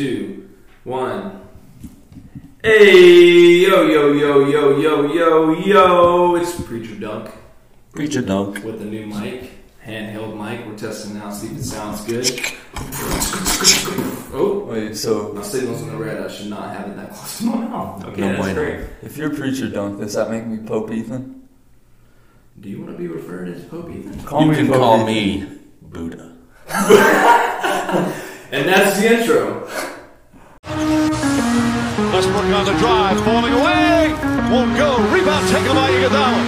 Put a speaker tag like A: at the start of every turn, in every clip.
A: two, one. Hey, yo, yo, yo, yo, yo, yo, yo! It's Preacher Dunk
B: Preacher dunk.
A: with the new mic, handheld mic. We're testing now, see if it sounds good. Oh,
C: Wait, so
A: my signal's in the red. I should not have it that close to my mouth. Okay,
B: No
A: that's
B: bueno.
A: great.
C: if you're preacher dunk, does that make me Pope Ethan?
A: Do you want to be referred as Pope Ethan?
C: Call
B: you
C: me
B: can
C: Pope
B: call
C: Ethan.
B: me Buddha.
A: And that's the intro.
D: Westbrook on the drive, falling away. Won't go. Rebound taken by Iguodala.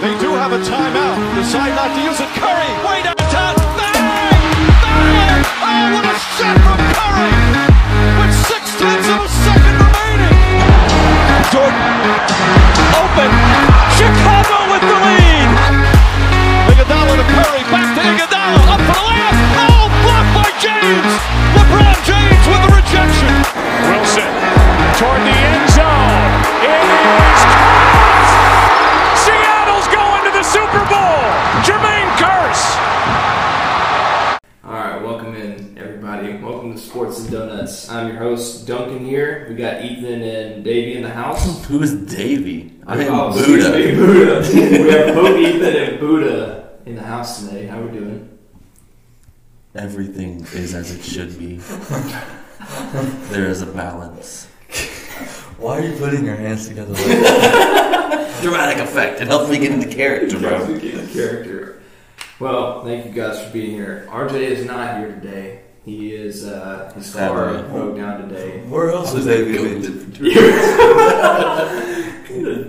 D: They do have a timeout. Decide not to use it. Curry, way downtown. Bang! Bang! Oh, what a shot from Curry! With six remaining. Jordan, open. Chicago with the lead. Iguodala to Curry, back to Iguodala, up for the layup. Oh, blocked by James.
A: I'm your host Duncan here. We got Ethan and Davey in the house.
B: Who is Davey? I am
A: Oh, excuse
B: Buddha.
A: me, Buddha. we have Pope Ethan and Buddha in the house today. How are we doing?
B: Everything is as it should be. there is a balance.
C: Why are you putting your hands together like that?
B: Dramatic effect. It helps me get into character, bro.
A: Character. Well, thank you guys for being here. RJ is not here today. He is uh, his car broke down today.
C: Where else would Davey be?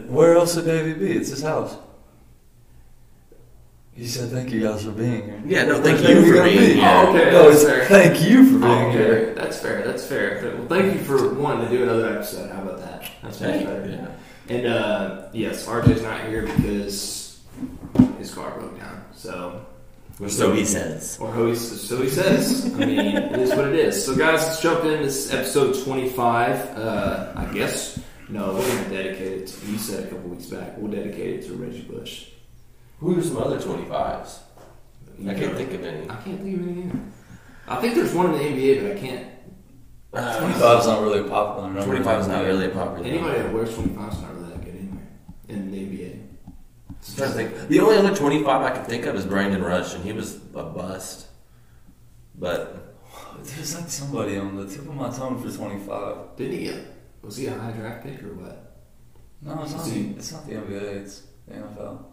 C: Where else would Davey be? It's his house. He said, "Thank you guys for being here."
B: Yeah, no, thank
C: Where's
B: you
C: Davey
B: for
C: gonna
B: being
C: be?
B: here.
A: Oh, okay,
C: No,
A: that's
C: it's
A: fair.
C: thank you for being
A: Oh,
C: here.
A: that's fair. That's fair. Well, thank you for wanting to do another episode. How about that? That's much
B: Hey,
A: better.
B: yeah.
A: And uh, yes, RJ's not here because his car broke down. So,
B: So he says.
A: or so he, so he says. I mean, it is what it is. So, guys, let's jump in. This is episode 25. Uh, I guess. No, we're going to dedicate it to, you said a couple weeks back, we'll dedicate it to Reggie Bush.
B: Who are some other 25s? I can't think of any.
A: I can't think of any either. I think there's one in the NBA, but I can't.
B: Uh,
C: Twenty-five is not really a popular number.
B: 25 is not really a popular.
A: Anybody that wears 25 is not really that good anyway in the NBA.
B: I'm trying to think. The only other 25 I can think of is Brandon Rush, and he was a bust. But
C: There's like somebody on the tip of my tongue for twenty-five.
A: Did he get? Was he a high draft pick or what?
C: No, it's not.
A: Is he-
C: It's not the NBA. It's the NFL.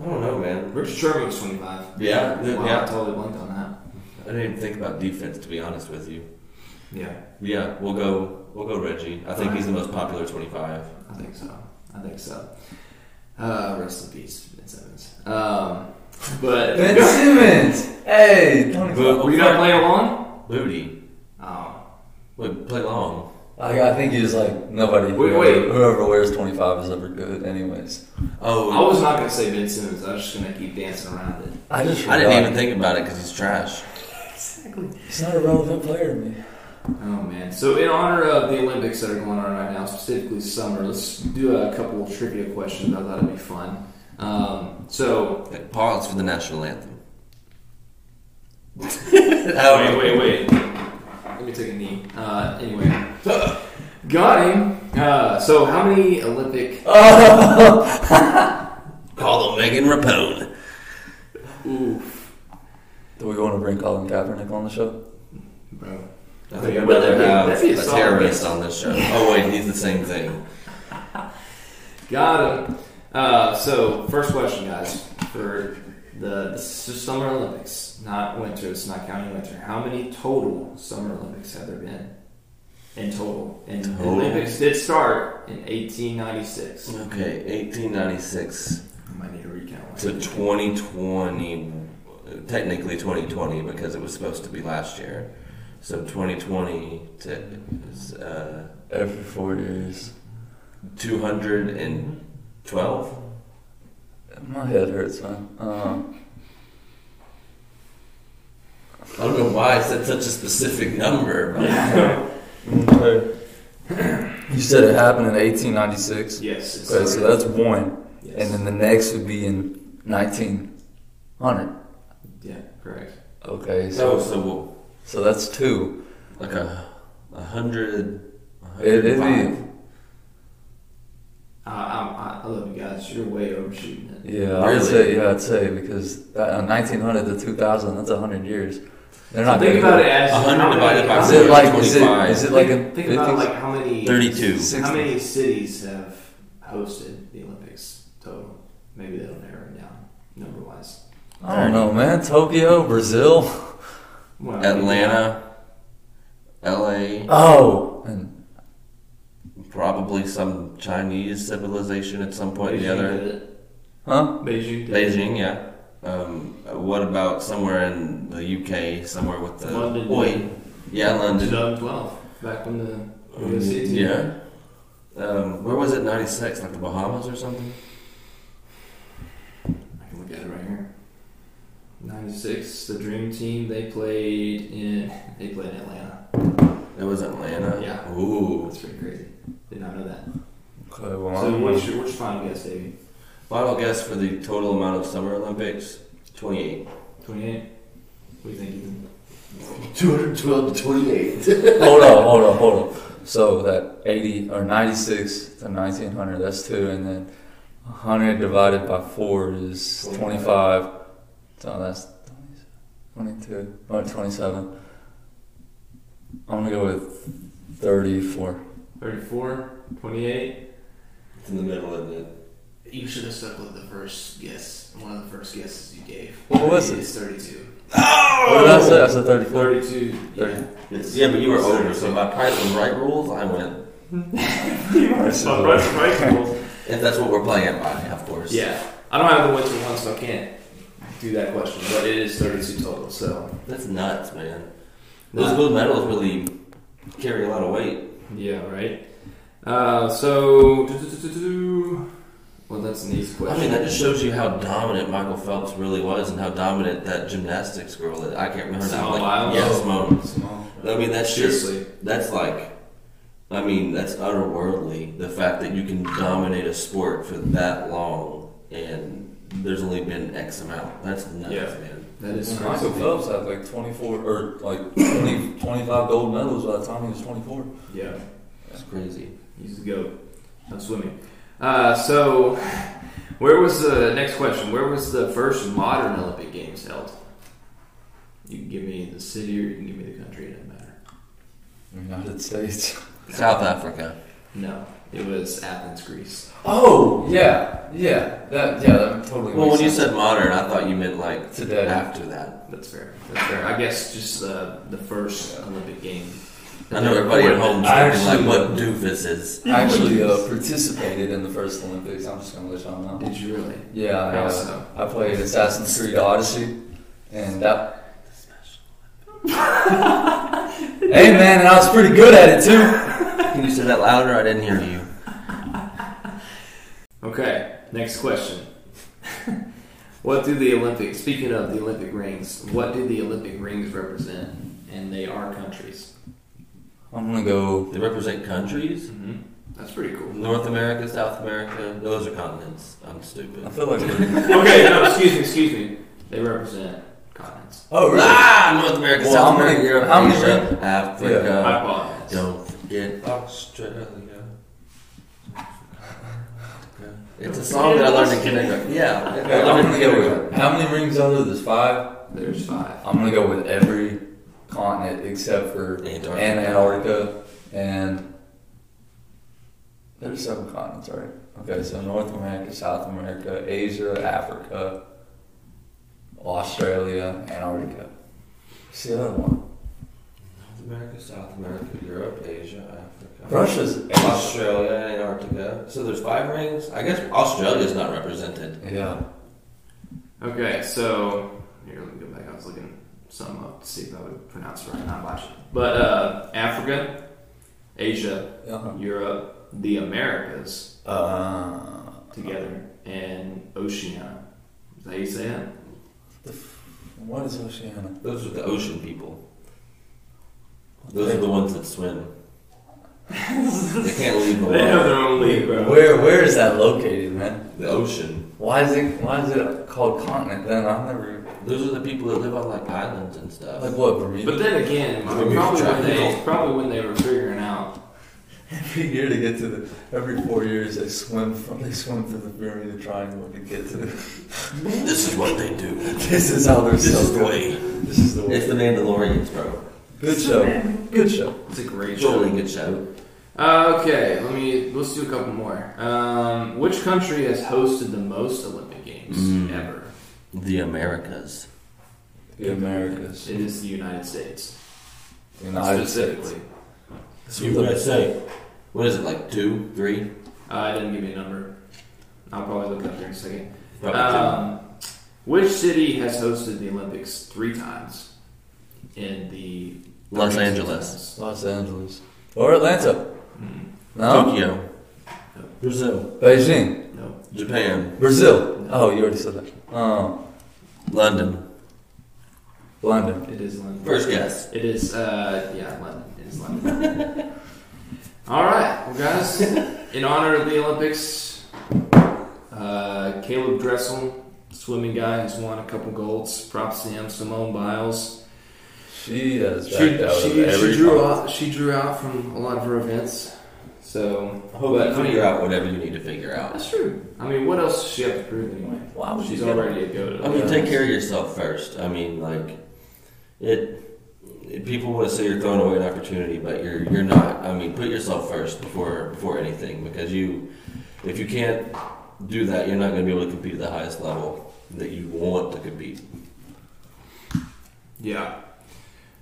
B: I don't know, man.
A: Richard Sherman was 25.
B: Yeah,
A: Wow,
B: yeah.
A: I totally blanked on that.
B: I didn't even think about defense, to be honest with you.
A: Yeah,
B: Yeah, we'll go. We'll go Reggie. I think he's the most popular 25.
A: I think so. I think so. Uh, rest in peace, Ben Simmons. Um, but
C: Ben Simmons. Hey,
A: but
C: 25.
A: were you not playing along?
B: Booty.
A: Oh,
B: Would play long.
C: Like, I think he's like nobody.
A: Wait,
C: whoever,
A: wait.
C: whoever wears twenty-five is ever good, anyways.
B: Oh,
A: I was not gonna say Ben Simmons. I was just gonna keep dancing around it.
C: I just.
B: I didn't
C: forgot.
B: even think about it because he's trash.
A: Exactly.
C: He's not a relevant player to me.
A: Oh man! So in honor of the Olympics that are going on right now, specifically summer, let's do a couple of trivia questions. I thought it'd be fun. Um, so
B: Okay, pause for the national anthem.
A: wait, wait, wait. Let me take a knee. Uh, anyway, got him. Uh, so how many Olympic?
B: Call him Megan Rapinoe.
A: Oof,
C: Do we want to bring Colin Kaepernick on the show?
A: bro.
B: I think I'd rather have
A: that'd be a
B: a
A: solid
B: terrorist
A: race.
B: on this show. Oh wait, he's the same thing.
A: Got him. Uh, so first question, guys, for the this is Summer Olympics, not winter. It's not counting winter. How many total Summer Olympics have there been? In total, and the
B: Total.
A: Olympics did start in 1896.
B: Okay, 1896
A: I might need to recount.
B: to 2020. Technically 2020 because it was supposed to be last year. So 2020 to uh,
C: Every four years.
B: 212.
C: My head hurts, man. Um,
B: I don't know why I said such a specific number. but-
C: You said it happened in 1896.
A: Yes.
C: Okay, so that's one,
A: yes.
C: and then the next would be in 1900.
A: yeah, correct.
C: Okay,
B: So,
C: so
B: so we'll,
C: So that's two.
B: Like a, a hundred. a
C: It, it'd be,
A: I, I, I love you guys. You're way overshooting it.
C: yeah, I would
B: Really?
C: say, yeah, I'd say because that, uh, 1900 to 2000, that's 100 years. They're not
A: think
C: gonna
A: about it as
B: A hundred
A: how many-
B: divided by
A: how
C: Is
A: many-
C: it like, is it,
B: 25.
C: is it like in
A: think about
C: 50s?
A: like how many
B: 32.
A: How many cities have hosted the Olympics total? Maybe they don't narrow it down number wise.
C: I don't know, man. Tokyo, Brazil.
A: Well,
B: Atlanta, L.A.
C: Oh, and
B: Probably some Chinese civilization at some point or the other.
C: huh?
A: Beijing.
B: Beijing, yeah. Um, what about somewhere in the UK, somewhere with the
A: London.
B: Oi. Yeah, London.
A: 2012, back when the
B: Um,
A: USA team.
B: yeah. Um, where was it? Ninety six, like the Bahamas or something.
A: I can look at it right here. 96, the Dream Team. They played in. They played in Atlanta.
B: It was Atlanta.
A: Yeah.
B: Ooh.
A: That's pretty crazy. Did not know that.
C: Okay, well,
A: So
C: I'm-
A: what's your what's your final guess, Davey?
B: Final guess for the total amount of Summer Olympics: twenty eight.
A: 28. What do you think? Ethan?
B: Two hundred twelve to twenty eight.
C: hold on, hold on, hold on. So that 80 or 96 to 1900, that's two, and then 100 divided by four is 25. So that's 22, or 27. I'm gonna go with 34.
A: 34, 28.
B: It's in the middle of the.
A: You should have stuck with the first guess. One of the first guesses you gave.
C: What was it?
A: It's 32.
C: What did I say? I said 34.
A: 32. Yeah.
B: It's, yeah, but you were over, so by price and right rules, I win.
A: So, right, right rules.
B: If that's what we're playing by, of course.
A: Yeah. I don't have the winter one, so I can't do that question. But it is 32 total. So
B: That's nuts, man. Those gold medals really carry a lot of weight.
A: yeah, right. Uh, so well, that's an easy question.
B: I
A: question.
B: mean, that just shows you how dominant Michael Phelps really was, and how dominant that gymnastics girl. That I can't remember her name.
A: Simone
B: Like,
A: Biles?
B: yeah, Simone.
C: Small.
B: I mean, that's just
A: Seriously.
B: that's like, I mean, that's otherworldly. The fact that you can dominate a sport for that long, and there's only been X amount. That's nuts,
A: Yeah.
B: man.
A: That is
C: Michael
A: crazy.
C: Phelps had like 24 or like 20, 25 gold medals by the time he was 24.
A: Yeah.
B: That's crazy.
A: He's the goat of swimming. Uh, so, where was the next question? Where was the first modern Olympic Games held? You can give me the city or you can give me the country. It doesn't matter.
C: United States.
B: South Africa.
A: No, it was Athens, Greece.
C: Oh yeah, yeah, that yeah, that totally.
B: Well,
C: makes
B: when you said modern, I thought you meant like
C: Today.
B: after that.
A: That's fair. That's fair. I guess just uh, the first Olympic game.
B: I know everybody at home
C: I
B: thinking like,
C: actually-
B: what doofus is.
C: I actually uh, participated in the first Olympics. I'm just gonna let y'all know.
A: Did you really?
C: Yeah, I, uh,
A: so?
C: I played Assassin's Creed Odyssey, and that. hey man, and I was pretty good at it too.
B: Can you say that louder? I didn't hear you.
A: Okay, next question. what do the Olympic? Speaking of the Olympic rings, what do the Olympic rings represent? And they are countries.
C: I'm gonna go.
B: They represent countries.
A: Mm-hmm. That's pretty cool.
B: North America, South America. Those are continents. I'm stupid.
C: I feel like.
A: okay, no, excuse me, excuse me. They represent continents.
C: oh really?
B: Ah, North America,
C: Well,
B: South America, Europe,
C: how many
B: Asia.
A: I
B: Africa.
A: apologize.
B: Don't forget Australia. It's a song that I learned in kindergarten. Yeah,
C: Okay,
B: I
C: I'm
B: learned in
C: gonna go
B: kindergarten.
C: with. How many rings are there? There's five.
A: There's five.
C: I'm gonna go with every continent except for
B: Antarctica.
C: and Antarctica and there's seven continents, right? Okay, so North America, South America, Asia, Africa, Australia, Antarctica. What's the other one?
B: North America, South America, Europe, Asia, Africa.
C: Russia's
B: Australia, Antarctica. So there's five rings. I guess Australia's not represented.
C: Yeah.
A: Okay, so here let me go back. I was looking some up to see if I would pronounce it right, not watch it. But uh, Africa, Asia,
C: Yeah.
A: Europe, the Americas
C: Uh,
A: together, and Oceania. Is that how you say it?
C: what is Oceania?
B: Those are the ocean people. Those are the ones that swim. they can't leave the
A: They have
B: water.
A: their own league, bro.
C: Where where is that located, man?
B: The ocean.
C: Why is it why is it called continent then? I've never
B: Those are the people that live on like islands and stuff.
C: like what Bermuda.
A: But then again, I mean,
B: Maybe
A: probably when they
B: tropical.
A: probably when they were figuring out.
C: every year to get to the every four years they swim from they swim through the Bermuda Triangle to get to the,
B: this is what they do.
C: This is how they're
B: This
C: so
B: is the
C: good.
B: way.
C: This is the way.
B: It's the Mandalorians, bro.
C: Good show. Good show.
A: It's a great show.
B: Totally good show.
A: Uh, okay, let me let's do a couple more. Um, which country has hosted the most Olympic Games
B: Mm.
A: ever?
B: The Americas.
C: The Americas.
A: It is the United States,
C: United States.
A: specifically.
B: USA. What is it like? Two, three?
A: Uh, I didn't give me a number. I'll probably look it up there in a second.
B: Probably
A: Um, which city has hosted the Olympics three times? In the
B: Los Angeles.
C: Los Angeles. Or Atlanta.
A: Mm,
C: No?
B: Tokyo. Brazil.
C: Beijing.
A: no.
B: Japan.
C: Brazil. Oh, you already said that. Oh,
B: London.
C: London.
A: It is London.
B: First guess.
A: It is, uh, yeah, London. It is London. All right, well, guys, in honor of the Olympics, uh, Caeleb Dressel, swimming guy, has won a couple golds. Props to him. Simone Biles.
C: She has
A: She, she, she drew out. She drew out from a lot of her events. So,
B: hope
A: but,
B: you
A: I mean,
B: figure out whatever you need to figure out.
A: That's true. I mean, what else does she have to prove anyway?
C: Wow,
A: She's
C: she's
A: already a go.
B: I mean, take care of yourself first. I mean, like, it. People want to say you're throwing away an opportunity, but you're you're not. I mean, put yourself first before before anything, because you, if you can't do that, you're not going to be able to compete at the highest level that you want to compete.
A: Yeah.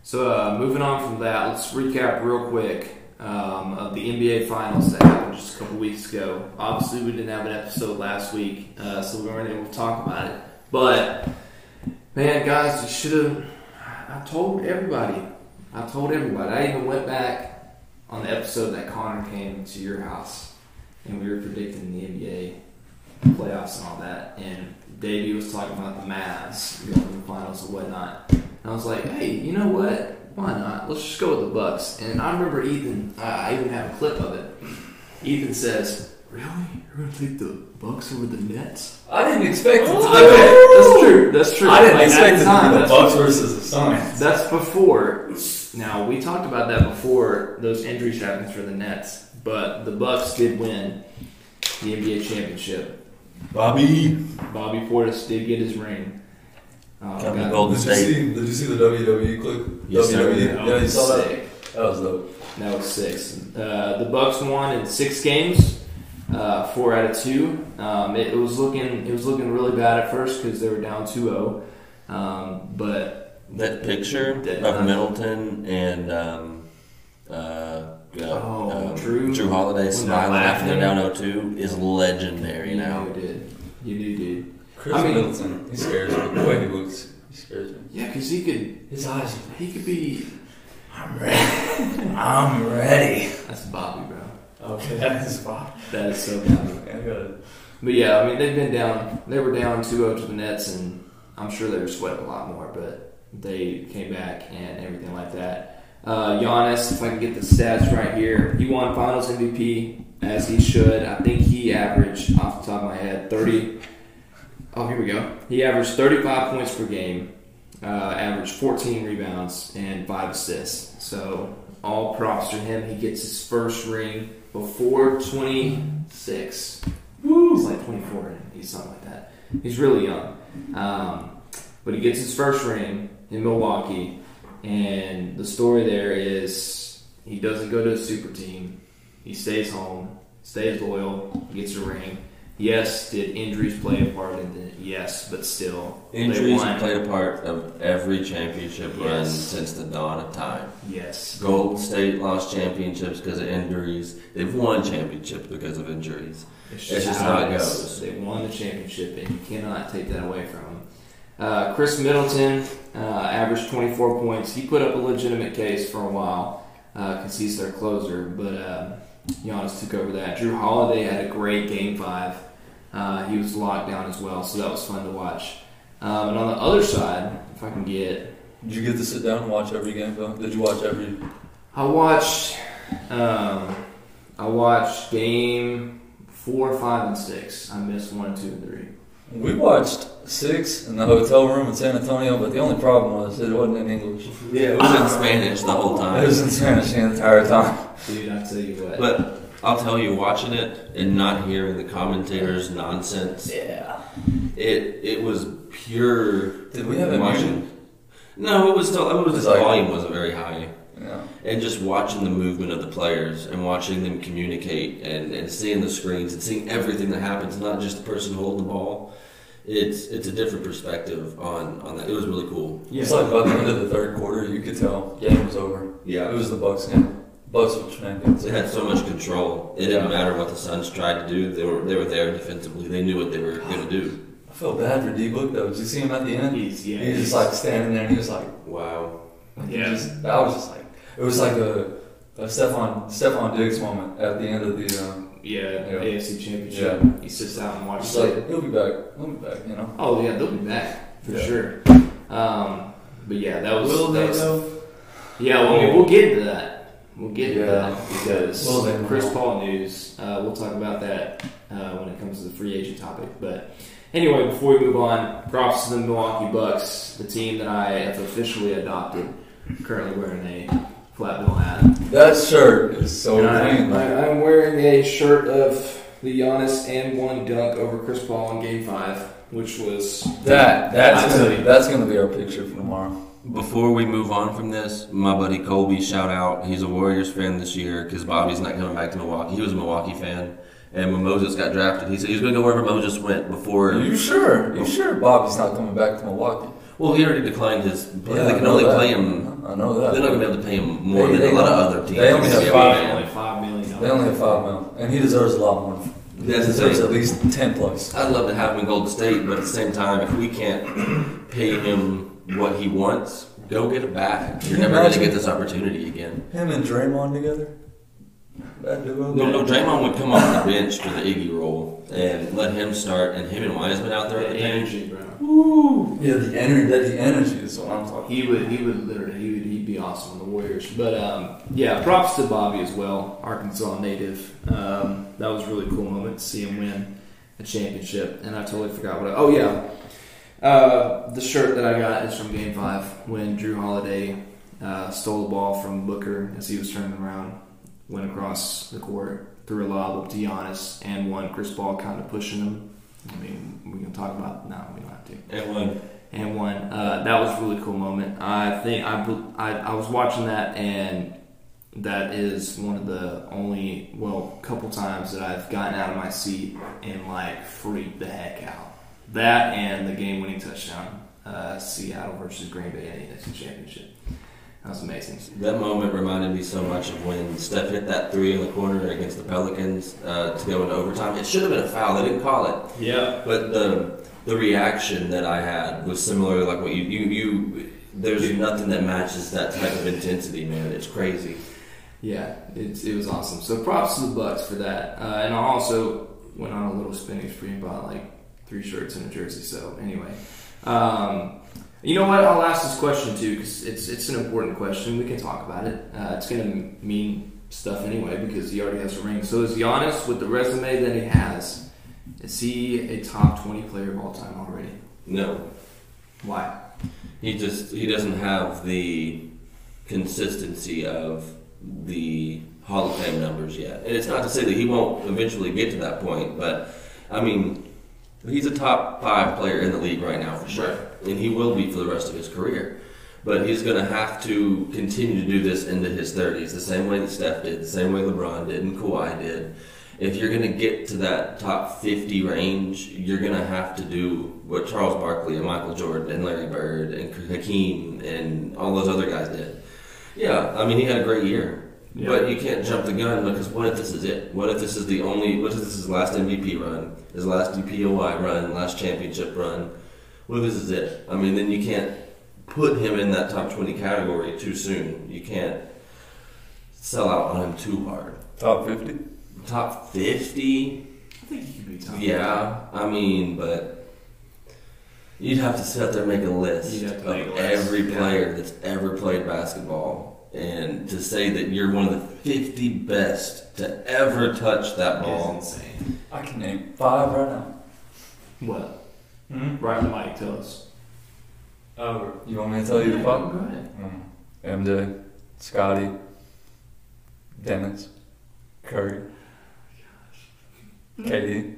A: So uh, moving on from that, let's recap real quick um, of the NBA Finals that happened just a couple weeks ago. Obviously, we didn't have an episode last week, uh, so we weren't able to talk about it. But man, guys, you should have. I told everybody. I told everybody. I even went back on the episode that Connor came to your house, and we were predicting the NBA playoffs and all that. And Davey was talking about the Mavs going to the finals and whatnot. And I was like, hey, you know what? Why not? Let's just go with the Bucks. And I remember Ethan. Uh, I even have a clip of it. Ethan says, "Really? You're gonna take the Bucks over the Nets?"
C: I didn't expect it to
A: Okay,
C: do
A: that's true. That's true.
C: I didn't
A: Like,
C: expect it to
A: time,
C: be the
A: that's-
C: Bucks versus the Suns.
A: That's before. Now we talked about that before those injuries happened for the Nets, but the Bucks did win the NBA championship.
B: Bobby,
A: Bobby Portis did get his ring. Oh,
B: Coming
A: God.
B: Golden
C: Did you see? Did you see the WWE clip?
B: Yes, sir.
C: WWE.
A: That
C: Yeah, you
A: was
C: saw that.
A: sick.
C: That was dope.
A: That was six. Uh, the Bucks won in six games, uh, four out of two. Um, it, was looking it was looking really bad at first because they were down 2-0. Um, but
B: that picture
A: That-
B: of Middleton and um, uh,
A: Oh,
B: um,
A: Jrue?
B: Jrue Holiday smiling after they're down 0-2 is legendary
A: you
B: now.
A: knew did. You knew did.
C: Khris
A: I mean-
C: Middleton. He scares me. The way he looks, he scares me.
A: Yeah, because he could
C: His eyes.
A: he could be.
C: I'm ready. I'm ready.
A: That's Bobby, bro.
C: Okay, that is Bobby.
A: That is so Bobby.
C: I got it.
A: But yeah, I mean they've been down. They were down 2-0 to the Nets, and I'm sure they were sweating a lot more. But they came back and everything like that. Uh, Giannis, if I can get the stats right here, he won Finals MVP as he should. I think he averaged off the top of my head 30. Oh, here we go. He averaged 35 points per game, uh, averaged 14 rebounds and five assists. So all props to him. He gets his first ring before 26. Woo! He's like 24. He's something like that. He's really young. Um, but he gets his first ring in Milwaukee. And the story there is he doesn't go to a super team. He stays home, stays loyal, gets a ring. Yes, did injuries play a part in it? Yes, but still.
B: Injuries played a part of every championship run
A: Yes.
B: since the dawn of time.
A: Yes.
B: Golden State lost championships because of injuries. They've won championships because of injuries.
A: It's
B: It's just
A: how
B: it goes.
A: They won the championship, and you cannot take that away from them. Uh, Khris Middleton uh, averaged 24 points. He put up a legitimate case for a while because he's their closer, but uh, Giannis took over that. Jrue Holiday had a great game five. Uh, he was locked down as well, so that was fun to watch. Um, and on the other side, if I can get,
C: Did you get to sit down and watch every game though? Did you watch every?
A: I watched, um, I watched game four, five, and six. I missed one, two, and three.
C: We watched six in the hotel room in San Antonio, but the only problem was it wasn't in English.
B: Yeah, it was in Spanish the whole time.
C: It was in Spanish the entire time.
A: Dude, I tell you what.
B: But I'll tell you, watching it and not hearing the commentators' nonsense,
C: Yeah.
B: it it was pure.
C: Did we have it
B: watching? No, it was still. It was
C: It's
B: the
C: like-
B: volume wasn't very high.
C: Yeah.
B: and just watching the movement of the players and watching them communicate and, and seeing the screens and seeing everything that happens, not just the person holding the ball. It's it's a different perspective on, on that. It was really cool.
A: yeah.
C: It's like by the end of the third quarter, you could tell game was over. Yeah. It was the Bucks game. Bucks were shenanigans.
B: They had so much control. It didn't
C: Yeah.
B: matter what the Suns tried to do. They were they were there defensively. They knew what they were going to do.
C: I felt bad for D Book though. Did you see him at the end?
A: He's, yeah,
C: He was just like standing there and he was like,
B: Wow.
C: he
A: Yeah.
C: just, I was just like, it was like a, a Stefon Stefon Diggs moment at the end of the. Um,
A: yeah,
C: Yeah.
A: AFC Championship. Yeah. He sits out and watches
C: it's like
A: it.
C: he'll be back. He'll be back. You know.
A: Oh yeah, they'll be back for
C: Yeah.
A: sure. Um, but yeah, that was.
C: Will
A: that
C: they
A: was-
C: though?
A: Yeah, well, I we'll get into that. We'll get into
C: Yeah.
A: that because
C: Will they
A: Chris
C: now?
A: Paul news. Uh, we'll talk about that uh, when it comes to the free agent topic. But anyway, before we move on, props to the Milwaukee Bucks, the team that I have officially adopted. Currently wearing a flat bill hat.
C: That shirt is so
A: And I,
C: clean. Like,
A: I, I'm wearing a shirt of the Giannis and one dunk over Chris Paul in Game Five, which was
C: that that's gonna, that's gonna be our picture for tomorrow.
B: Before we move on from this, my buddy Colby, shout out. He's a Warriors fan this year because Bobby's not coming back to Milwaukee. He was a Milwaukee fan, and when Moses got drafted, he said he was going to go wherever Moses went before.
C: Are you sure? Are You oh. sure Bobby's not coming back to Milwaukee?
B: Well, he already declined his.
C: Yeah,
B: they can only
C: that.
B: play him.
C: I know that.
B: They're not going to be able to pay him more
C: They-
B: than
C: they
B: a lot of other teams.
C: They only have
B: Yeah,
C: five.
A: only five million.
C: They only have five million, and he deserves a lot more. He
B: That's the
C: deserves at least ten plus.
B: I'd love to have him in Golden State, but at the same time, if we can't pay him what he wants, go get it back. You're never going to get this opportunity again.
C: Him and Draymond together. Bad duo.
B: No, no, Draymond would come off the bench for the Iggy role and let him start, and him and Wiseman out there
A: The
B: at the bench.
A: energy, bro.
C: Yeah, the energy. That the energy is what I'm talking.
A: He would, he would literally, he would, he'd be awesome on the Warriors. But um, yeah, props to Bobby as well, Arkansas native. Um, that was a really cool moment to see him win a championship. And I totally forgot what. I, oh yeah, uh, the shirt that I got is from Game Five when Jrue Holiday uh, stole the ball from Booker as he was turning around, went across the court, threw a lob up to Giannis, and one Chris Paul kind of pushing him. I mean, we can talk about no, we don't have to
B: And one.
A: and one. Uh, that was a really cool moment. I think I, I I was watching that, and that is one of the only well, couple times that I've gotten out of my seat and like freaked the heck out. That and the game-winning touchdown, uh, Seattle versus Green Bay in the NFC Championship. That was amazing.
B: That moment reminded me so much of when Steph hit that three in the corner against the Pelicans uh, to go into overtime. It should have been a foul. They didn't call it.
A: Yeah.
B: But the the reaction that I had was similar. Like what you you, you there's nothing that matches that type of intensity, man. It's crazy.
A: Yeah, it, it was awesome. So props to the Bucks for that. Uh, and I also went on a little spinning spree and bought like three shirts and a jersey. So anyway, um, you know what? I'll ask this question too because it's it's an important question. We can talk about it. Uh, it's going to mean stuff anyway because he already has a ring. So is Giannis with the resume that he has? Is he a top twenty player of all time already?
B: No,
A: Why?
B: he just he doesn't have the consistency of the Hall of Fame numbers yet. And it's not to say that he won't eventually get to that point, but I mean, he's a top five player in the league right now for sure, and he will be for the rest of his career. But he's going to have to continue to do this into his 30s, the same way that Steph did, the same way LeBron did, and Kawhi did. If you're going to get to that top 50 range, you're going to have to do what Charles Barkley and Michael Jordan and Larry Bird and Hakeem and all those other guys did. Yeah, I mean, he had a great year.
A: Yeah.
B: But you can't jump the gun because what if this is it? What if this is the only? What if this is his last MVP run, his last DPOY run, last championship run? What if this is it? I mean, then you can't put him in that top twenty category too soon. You can't sell out on him too hard.
C: Top fifty.
B: Top fifty,
A: I think he could be top.
B: yeah. I mean, but you'd have to sit there and make a list of
A: to make a list,
B: every
A: yeah.
B: player that's ever played basketball, and to say that you're one of the fifty best to ever touch that
A: It's
B: ball.
A: insane.
C: I can name five right now.
A: What?
C: Hmm?
A: Right on the mic, tell us.
C: Oh, you want me to tell you the fuck?
A: Go ahead.
C: Mm. MJ, Scotty, Dennis, Curry, KD,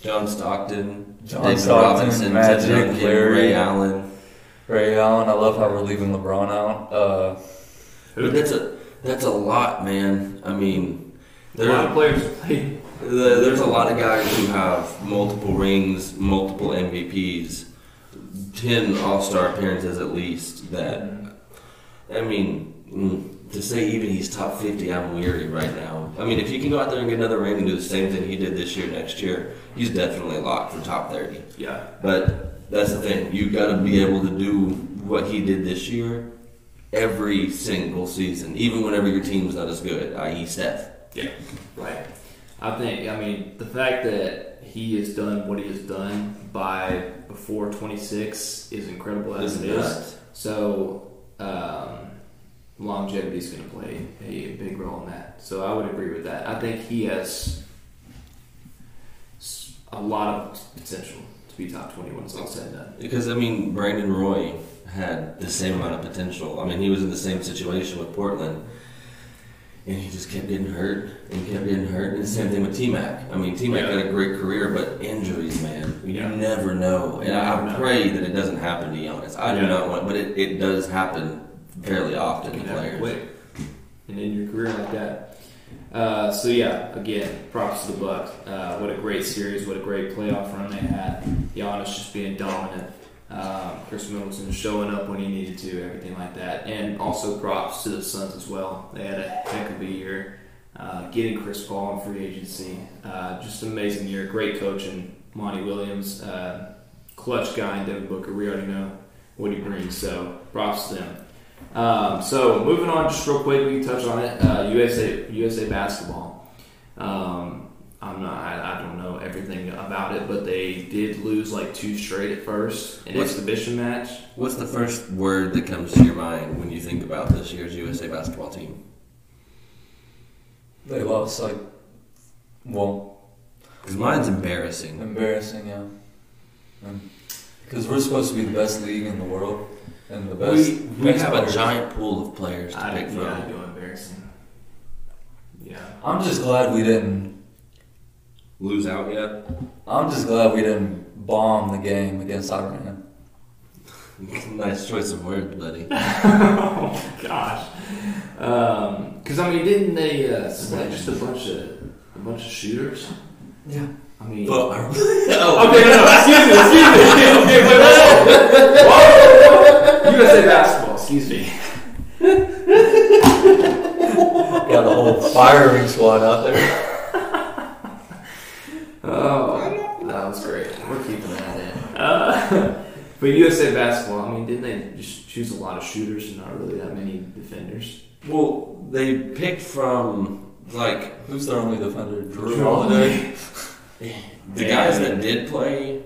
B: John Stockton,
C: John
B: David
C: Stockton,
B: Robinson,
C: Magic,
B: Duncan,
C: Larry.
B: Ray Allen.
C: Ray Allen. I love how we're leaving LeBron out. Uh,
B: that's a that's a lot, man. I mean,
A: A lot of players
B: there's a lot of guys who have multiple rings, multiple MVPs, ten All Star appearances at least. That I mean, mm, to say even he's top fifty, I'm weary right now. I mean, if you can go out there and get another ring and do the same thing he did this year, next year, he's definitely locked for top thirty.
A: Yeah.
B: But that's the thing. You got to be able to do what he did this year every single season, even whenever your team's not as good, i.e., Steph.
A: Yeah. Right. I think, I mean, the fact that he has done what he has done by before 26 is incredible as
B: Isn't
A: it is.
B: nuts?
A: So, um, longevity is going to play a big role in that. So, I would agree with that. I think he has a lot of potential to be top 20 when it's all said and done.
B: Because I mean, Brandon Roy had the same amount of potential. I mean, he was in the same situation with Portland, and he just kept getting hurt and kept getting hurt. And the same thing with T Mac. I mean, T Mac
A: Yeah.
B: had a great career, but injuries, man, you
A: Yeah.
B: never know. And I
A: know.
B: pray that it doesn't happen to Giannis. I do
A: Yeah.
B: not want, but it, it does happen fairly often to players.
A: quick and in your career like that. Uh, so yeah, again, props to the Bucks. Uh, what a great series! What a great playoff run they had. Giannis just being dominant. Um, Khris Middleton showing up when he needed to, everything like that. And also props to the Suns as well. They had a heck of a year. Uh, getting Chris Paul in free agency, uh, just amazing year. Great coaching, Monty Williams, uh, clutch guy, and Devin Booker. We already know what he brings, so props to them. Um, so moving on, just real quick, we can touch on it. Uh, USA USA basketball. Um, I'm not. I, I don't know everything about it, but they did lose like two straight at first, an
B: What's-
A: exhibition match.
B: What's the first word that comes to your mind when you think about this year's USA basketball team?
C: they lost like, well,
B: Because mine's embarrassing.
C: embarrassing, yeah. Because we're supposed to be the best league in the world and the best.
B: We, we
C: best
B: have a giant pool of players to
A: I
B: pick
A: yeah,
B: from.
A: I do embarrassing. Yeah.
C: I'm just glad we didn't.
B: Lose out yet?
C: I'm just glad we didn't bomb the game against Iran.
B: nice choice of words, buddy.
A: oh gosh. Because I mean, didn't they uh, select just a bunch of a bunch of shooters?
C: Yeah.
A: I mean,
B: But
A: Oh, Okay, no, no, excuse me, excuse me. Okay, wait, whoa. Whoa. USA basketball, excuse me.
C: Got a whole firing squad out there.
A: Oh, that was great. We're keeping that in. Uh, but USA basketball, I mean, didn't they just choose a lot of shooters and not really that many defenders?
B: well, they picked from like
C: Who's their only defender? Jrue
A: Jrue
C: Holiday.
B: the guys that did play.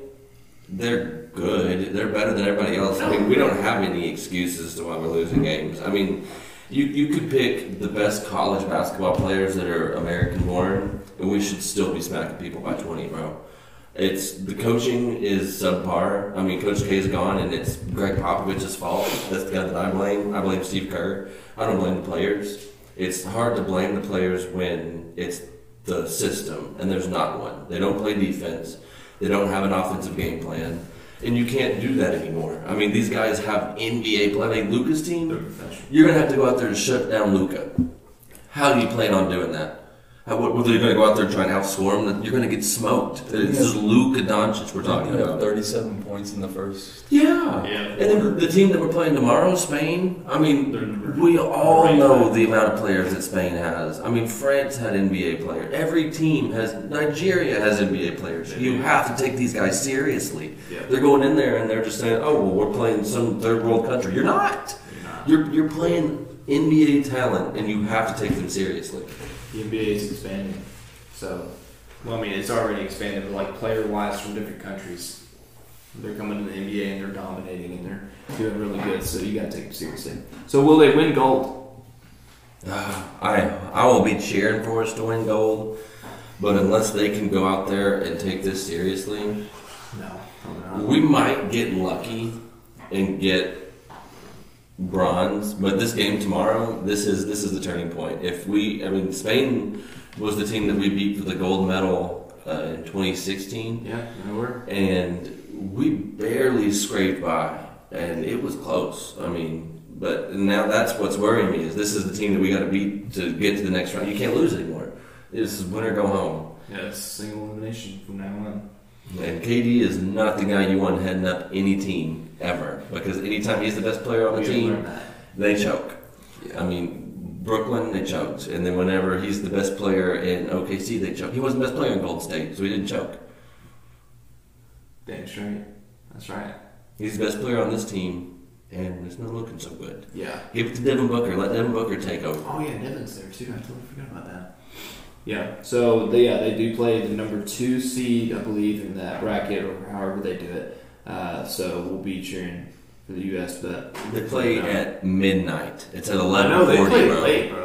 B: They're good. They're better than everybody else. I mean, we don't have any excuses to why we're losing games. I mean, you you could pick the best college basketball players that are American born, and we should still be smacking people by twenty, bro. It's the coaching is subpar. I mean, Coach K is gone, and it's Gregg Popovich's fault. That's the guy that I blame. I blame Steve Kerr. I don't blame the players. It's hard to blame the players when it's the system, and there's not one. They don't play defense. They don't have an offensive game plan, and you can't do that anymore. I mean, these guys have NBA play. Like
A: Luka's
B: team, you're gonna have to go out there and shut down Luka. How do you plan on doing that? How, what, what, are you going to go out there and try and outscore him? You're going to get smoked. This is Luka Doncic we're talking
C: You
B: about.
C: 37 points in the first.
B: Yeah.
A: Yeah.
B: And then the team that we're playing tomorrow, Spain, I mean, we all know the amount of players that Spain has. I mean, France had NBA players. Every team has, Nigeria has NBA players. You have to take these guys seriously.
A: Yeah.
B: They're going in there and they're just saying, oh, well, we're playing some third world country. You're not.
A: You're not.
B: You're, you're playing NBA talent and you have to take them seriously.
A: The NBA is expanding. So, well, I mean, it's already expanded, but like player wise from different countries. They're coming to the NBA and they're dominating and they're doing really good, so you got to take them seriously. So, will they win gold?
B: Uh, I I will be cheering for us to win gold, But unless they can go out there and take this seriously,
A: No,
B: we might get lucky and get bronze. But this game tomorrow, this is this is the turning point. If we, I mean, Spain was the team that we beat for the gold medal uh, in 2016,
A: Yeah, no, we're
B: and we barely scraped by, and it was close. I mean, but now that's what's worrying me is this is the team that we got to beat to get to the next round. You can't lose anymore. This is win or go home.
A: yeah, it's single elimination from now on.
B: And KD is not the guy you want heading up any team ever because anytime he's the best player on the team, they choke.
A: Yeah.
B: I mean, Brooklyn, they choked. And then whenever he's the best player in OKC, they choke. He wasn't the best player in Golden State, so he didn't choke.
A: That's right. That's right.
B: He's the best player on this team, and it's not looking so good.
A: Yeah.
B: Give it to Devin Booker. Let Devin Booker take over.
A: Oh yeah, Devin's there too. I totally forgot about that. Yeah. So they yeah they do play the number two seed, I believe, in that bracket or however they do it. Uh, so we'll be cheering for the U.S. But
B: They play
A: No.
B: at midnight. It's at
A: I
B: eleven
A: know they play
B: bro.
A: late, bro.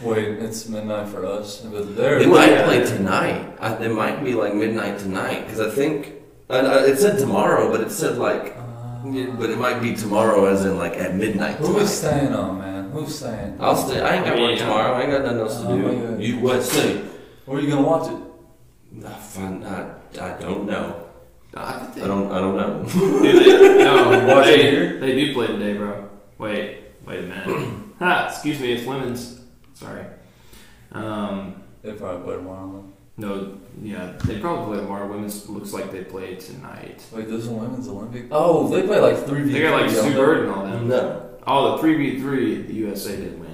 C: Wait, it's midnight for us, but they're
B: They might
A: Yeah.
B: play tonight. I, it might be like midnight tonight because I think I, I, it said tomorrow, but it said like,
C: Uh,
B: but it might be tomorrow, as in like at midnight.
C: who
B: tonight.
C: is staying on, man? Who's staying?
B: I'll stay. I ain't got work tomorrow. I ain't got nothing else to
C: Oh
B: do.
C: God.
B: You what? Stay.
C: Where are you gonna watch it?
B: Ah, fun. I, I don't know.
A: I think they
B: I don't. I don't know.
A: do. They, no,
C: Watch it
A: they,
C: here?
A: they do play today, bro. Wait, wait a minute. ha, excuse me, it's women's. Sorry. Um,
C: They probably play tomorrow.
A: no, yeah, they probably play tomorrow. Women's looks like they play tonight.
C: Wait, there's a women's Olympic. Oh, they play like three v
A: They got like
C: don't
A: Sue? Bird and all them.
B: no.
A: Oh, the three v three, the USA did win.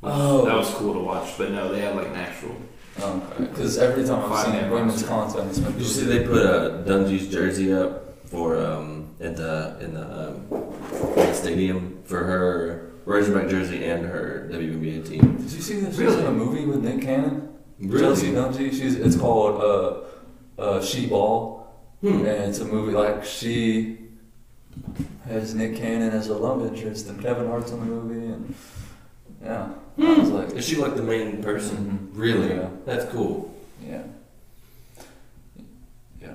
A: Which-
C: Oh.
A: that was cool to watch. But no, they had like an actual.
C: Okay. Because every time I've
A: Five
C: seen women's content, it's been.
B: Did you see they put a Dungee's jersey up for um in the in the, um, in the stadium for her Razorback jersey and her WNBA team.
C: Did you see that she's
A: Really?
C: in a movie with Nick Cannon?
B: Really?
C: Chelsea Dungee. She's. It's called uh, uh, She Ball,
B: Hmm.
C: and it's a movie like she has Nick Cannon as a love interest, and Kevin Hart's in the movie, and yeah, I was like,
B: Is she like the main person?
C: Mhm.
B: Really?
C: Yeah.
B: That's cool.
C: Yeah. Yeah.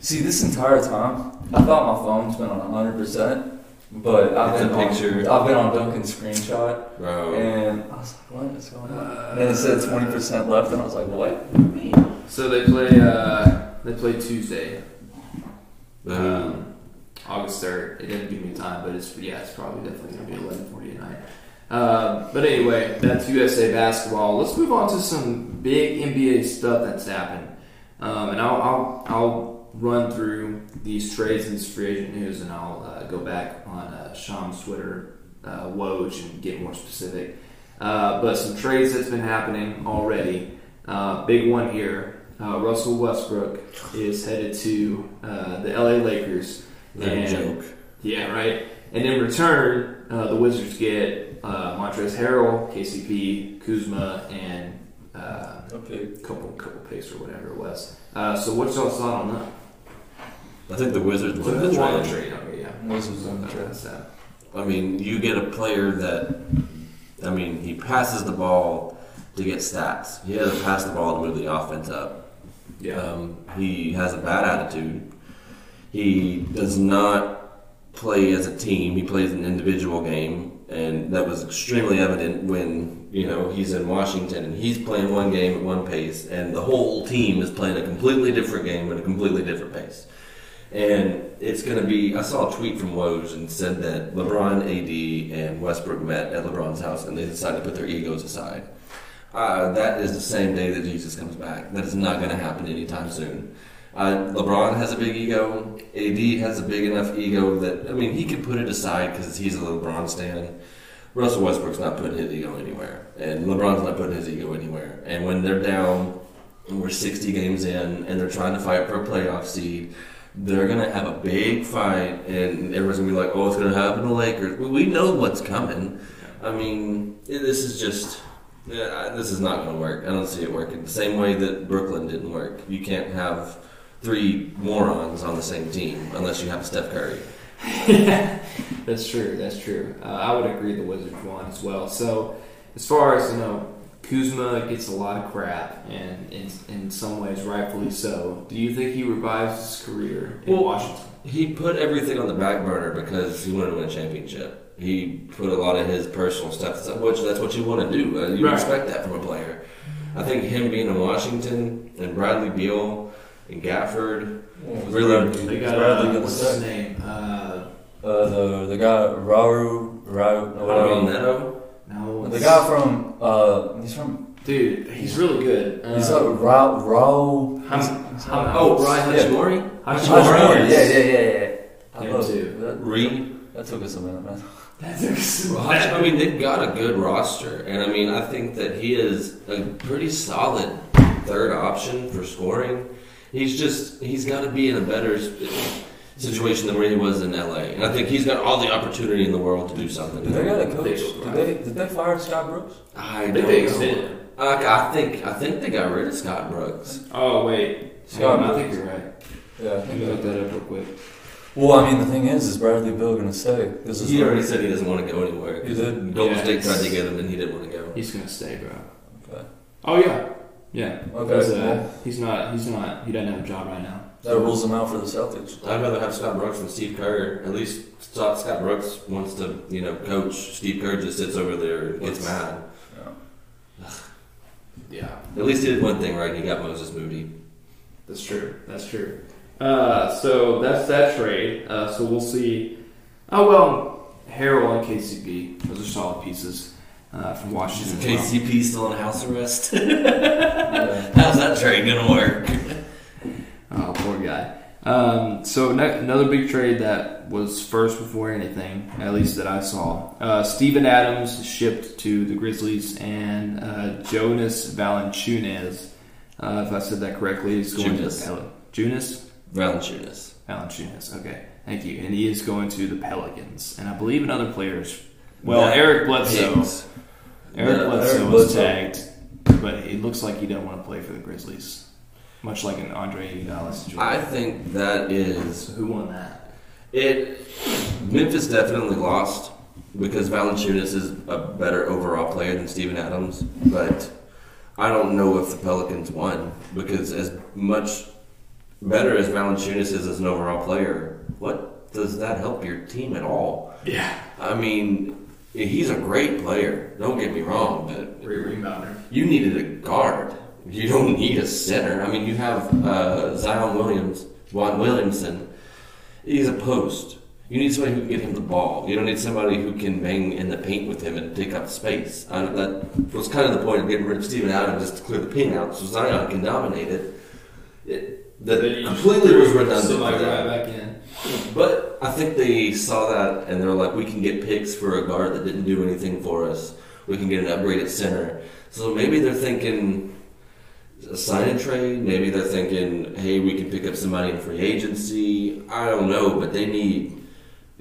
C: See, this entire time, I thought my phone's been on 100%, but I've
B: It's a
C: been, on,
B: picture.
C: I've been on Duncan's screenshot,
B: Bro.
C: and I was like, what is going on? And then it said 20% left, and I was like, what?
A: So they play. Uh, they play Tuesday,
B: Boom.
A: um, August third. It didn't give me time, but it's yeah, it's probably definitely gonna be eleven forty at night. Um, but anyway, that's USA basketball. Let's move on to some big NBA stuff that's happened, um, and I'll, I'll I'll run through these trades and this free agent news, and I'll uh, go back on uh, Sean's Twitter, uh, Woj, and get more specific. Uh, but some trades that's been happening already. Uh, big one here. Uh, Russell Westbrook is headed to uh, the LA Lakers.
B: That
A: and-
B: joke.
A: Yeah, right. And in return, uh, the Wizards get uh, Montrezl Harrell, KCP, Kuzma, and uh,
C: Okay.
A: a couple couple picks or whatever it was. Uh, so what's y'all's thought on that?
B: I think the Wizards
A: Who
B: win that
A: won the
B: trade.
A: trade? Okay, yeah.
C: Wizards won the trade.
A: That's.
B: I mean, you get a player that, I mean, he passes the ball to get stats. He doesn't pass the ball to move the offense up.
A: Yeah.
B: Um, he has a bad attitude. He does not play as a team. He plays an individual game, and that was extremely evident when you know he's in Washington and he's playing one game at one pace, and the whole team is playing a completely different game at a completely different pace. And it's going to be. I saw a tweet from Woj and said that LeBron, AD, and Westbrook met at LeBron's house and they decided to put their egos aside. Uh, that is the same day that Jesus comes back. That is not going to happen anytime soon. Uh, LeBron has a big ego. AD has a big enough ego that I mean he could put it aside because he's a LeBron stan. Russell Westbrook's not putting his ego anywhere, and LeBron's not putting his ego anywhere. And when they're down, we're 60 games in, and they're trying to fight for a playoff seed, they're gonna have a big fight, and everyone's gonna be like, "Oh, it's gonna happen to Lakers." We- know what's coming. I mean, this is just. This is not going to work. I don't see it working. The same way that Brooklyn didn't work. You can't have three morons on the same team unless you have Steph Curry.
A: That's true. That's true. Uh, I would agree the Wizards won as well. So, as far as you know, Kuzma gets a lot of crap, and in, in some ways, rightfully so. Do you think he revives his career in
B: Well,
A: Washington?
B: He put everything on the back burner because he wanted to win a championship. He put a lot of his personal stuff, which that's what you want to do. Uh, you
A: Right.
B: expect that from a player. I think him being in Washington and Bradley Beal and Gafford, Really?
A: They got uh, what's
C: start?
A: his name? Uh,
C: Uh, the the guy Raru Raru or whatever.
B: Raul Neto,
A: no,
C: The guy from uh, he's from
A: dude, he's really good. Uh,
C: he's a Ra Raul.
A: Ham- Ham-
B: oh Brian
C: Yeah.
B: Hachimura,
A: Hachimura.
C: Yeah, yeah, yeah, yeah. I
A: Him
C: love
A: too.
C: it. That,
B: Reed.
C: that took us a minute, man.
B: I mean, they've got a good roster, and I mean, I think that he is a pretty solid third option for scoring. He's just he's got to be in a better situation than where he was in LA, and I think he's got all the opportunity in the world to do something.
C: Did they got a coach? Did they did they fire Scott Brooks?
B: I
A: I
B: don't
A: think they
B: know.
A: extended.
B: I, I think I think they got rid of Scott Brooks.
A: Oh wait,
C: Scott
A: Hang I think you're right.
C: Yeah, I
A: Let
C: think
A: me look
C: that.
A: that up real quick.
C: Well, I mean, the thing is, is Bradley Beal gonna stay? This is
B: He already said he doesn't want to go anywhere.
C: He did?
B: Golden
A: Yeah,
B: State tried to get him, and he didn't want to go.
A: He's gonna stay, bro.
C: Okay.
A: Oh yeah, yeah.
C: Okay,
A: He's, uh,
C: well.
A: he's not. He's not. He doesn't have a job right now.
C: That rules him out for the Celtics.
B: I'd rather have Scott Brooks than Steve Kerr. At least Scott Scott Brooks wants to, you know, coach. Steve Kerr just sits over there and gets mad.
C: Yeah.
A: Yeah,
B: At least he did one thing right. He got Moses Moody.
A: that's true. That's true. Uh, so that's that trade. Uh, so we'll see. Oh well, Harrell and KCP. Those are solid pieces uh, from Washington. as well.
B: KCP still on house arrest.
C: Yeah.
B: How's that trade gonna work?
A: Oh, poor guy. Um, so ne- another big trade that was first before anything, at least that I saw. Uh, Steven Adams shipped to the Grizzlies, and uh, Jonas Valanciunas, uh, if I said that correctly, is going
B: Jonas.
A: to the Pel- Jonas
B: Valanciunas.
A: Valanciunas. Okay, thank you. And he is going to the Pelicans, and I believe another players. Well,
B: Matt
A: Eric Bledsoe. Eric
B: Yeah,
A: Bledsoe
C: Eric
A: was
C: Bledsoe.
A: tagged, but it looks like he doesn't want to play for the Grizzlies, much like an Andre Iguodala situation.
B: I think that is
A: who won that?
B: it. Memphis definitely lost because Valanciunas is a better overall player than Steven Adams, but I don't know if the Pelicans won because as much better as Valanciunas is as an overall player, what does that help your team at all?
A: Yeah,
B: I mean, he's a great player. Don't get me wrong, but
A: great rebounder.
B: you needed a guard. You don't need a center. I mean, you have uh, Zion Williams, Juan Williamson. He's a post. You need somebody who can get him the ball. You don't need somebody who can bang in the paint with him and take up space. I, that was kind of the point of getting rid of Steven Adams, just to clear the paint out so Zion can dominate it. it that completely was redundant.
A: Somebody right back in.
B: But I think they saw that and they're like, we can get picks for a guard that didn't do anything for us. We can get an upgraded center. So maybe they're thinking a sign and trade. Maybe they're thinking, hey, we can pick up somebody in free agency. I don't know, but they need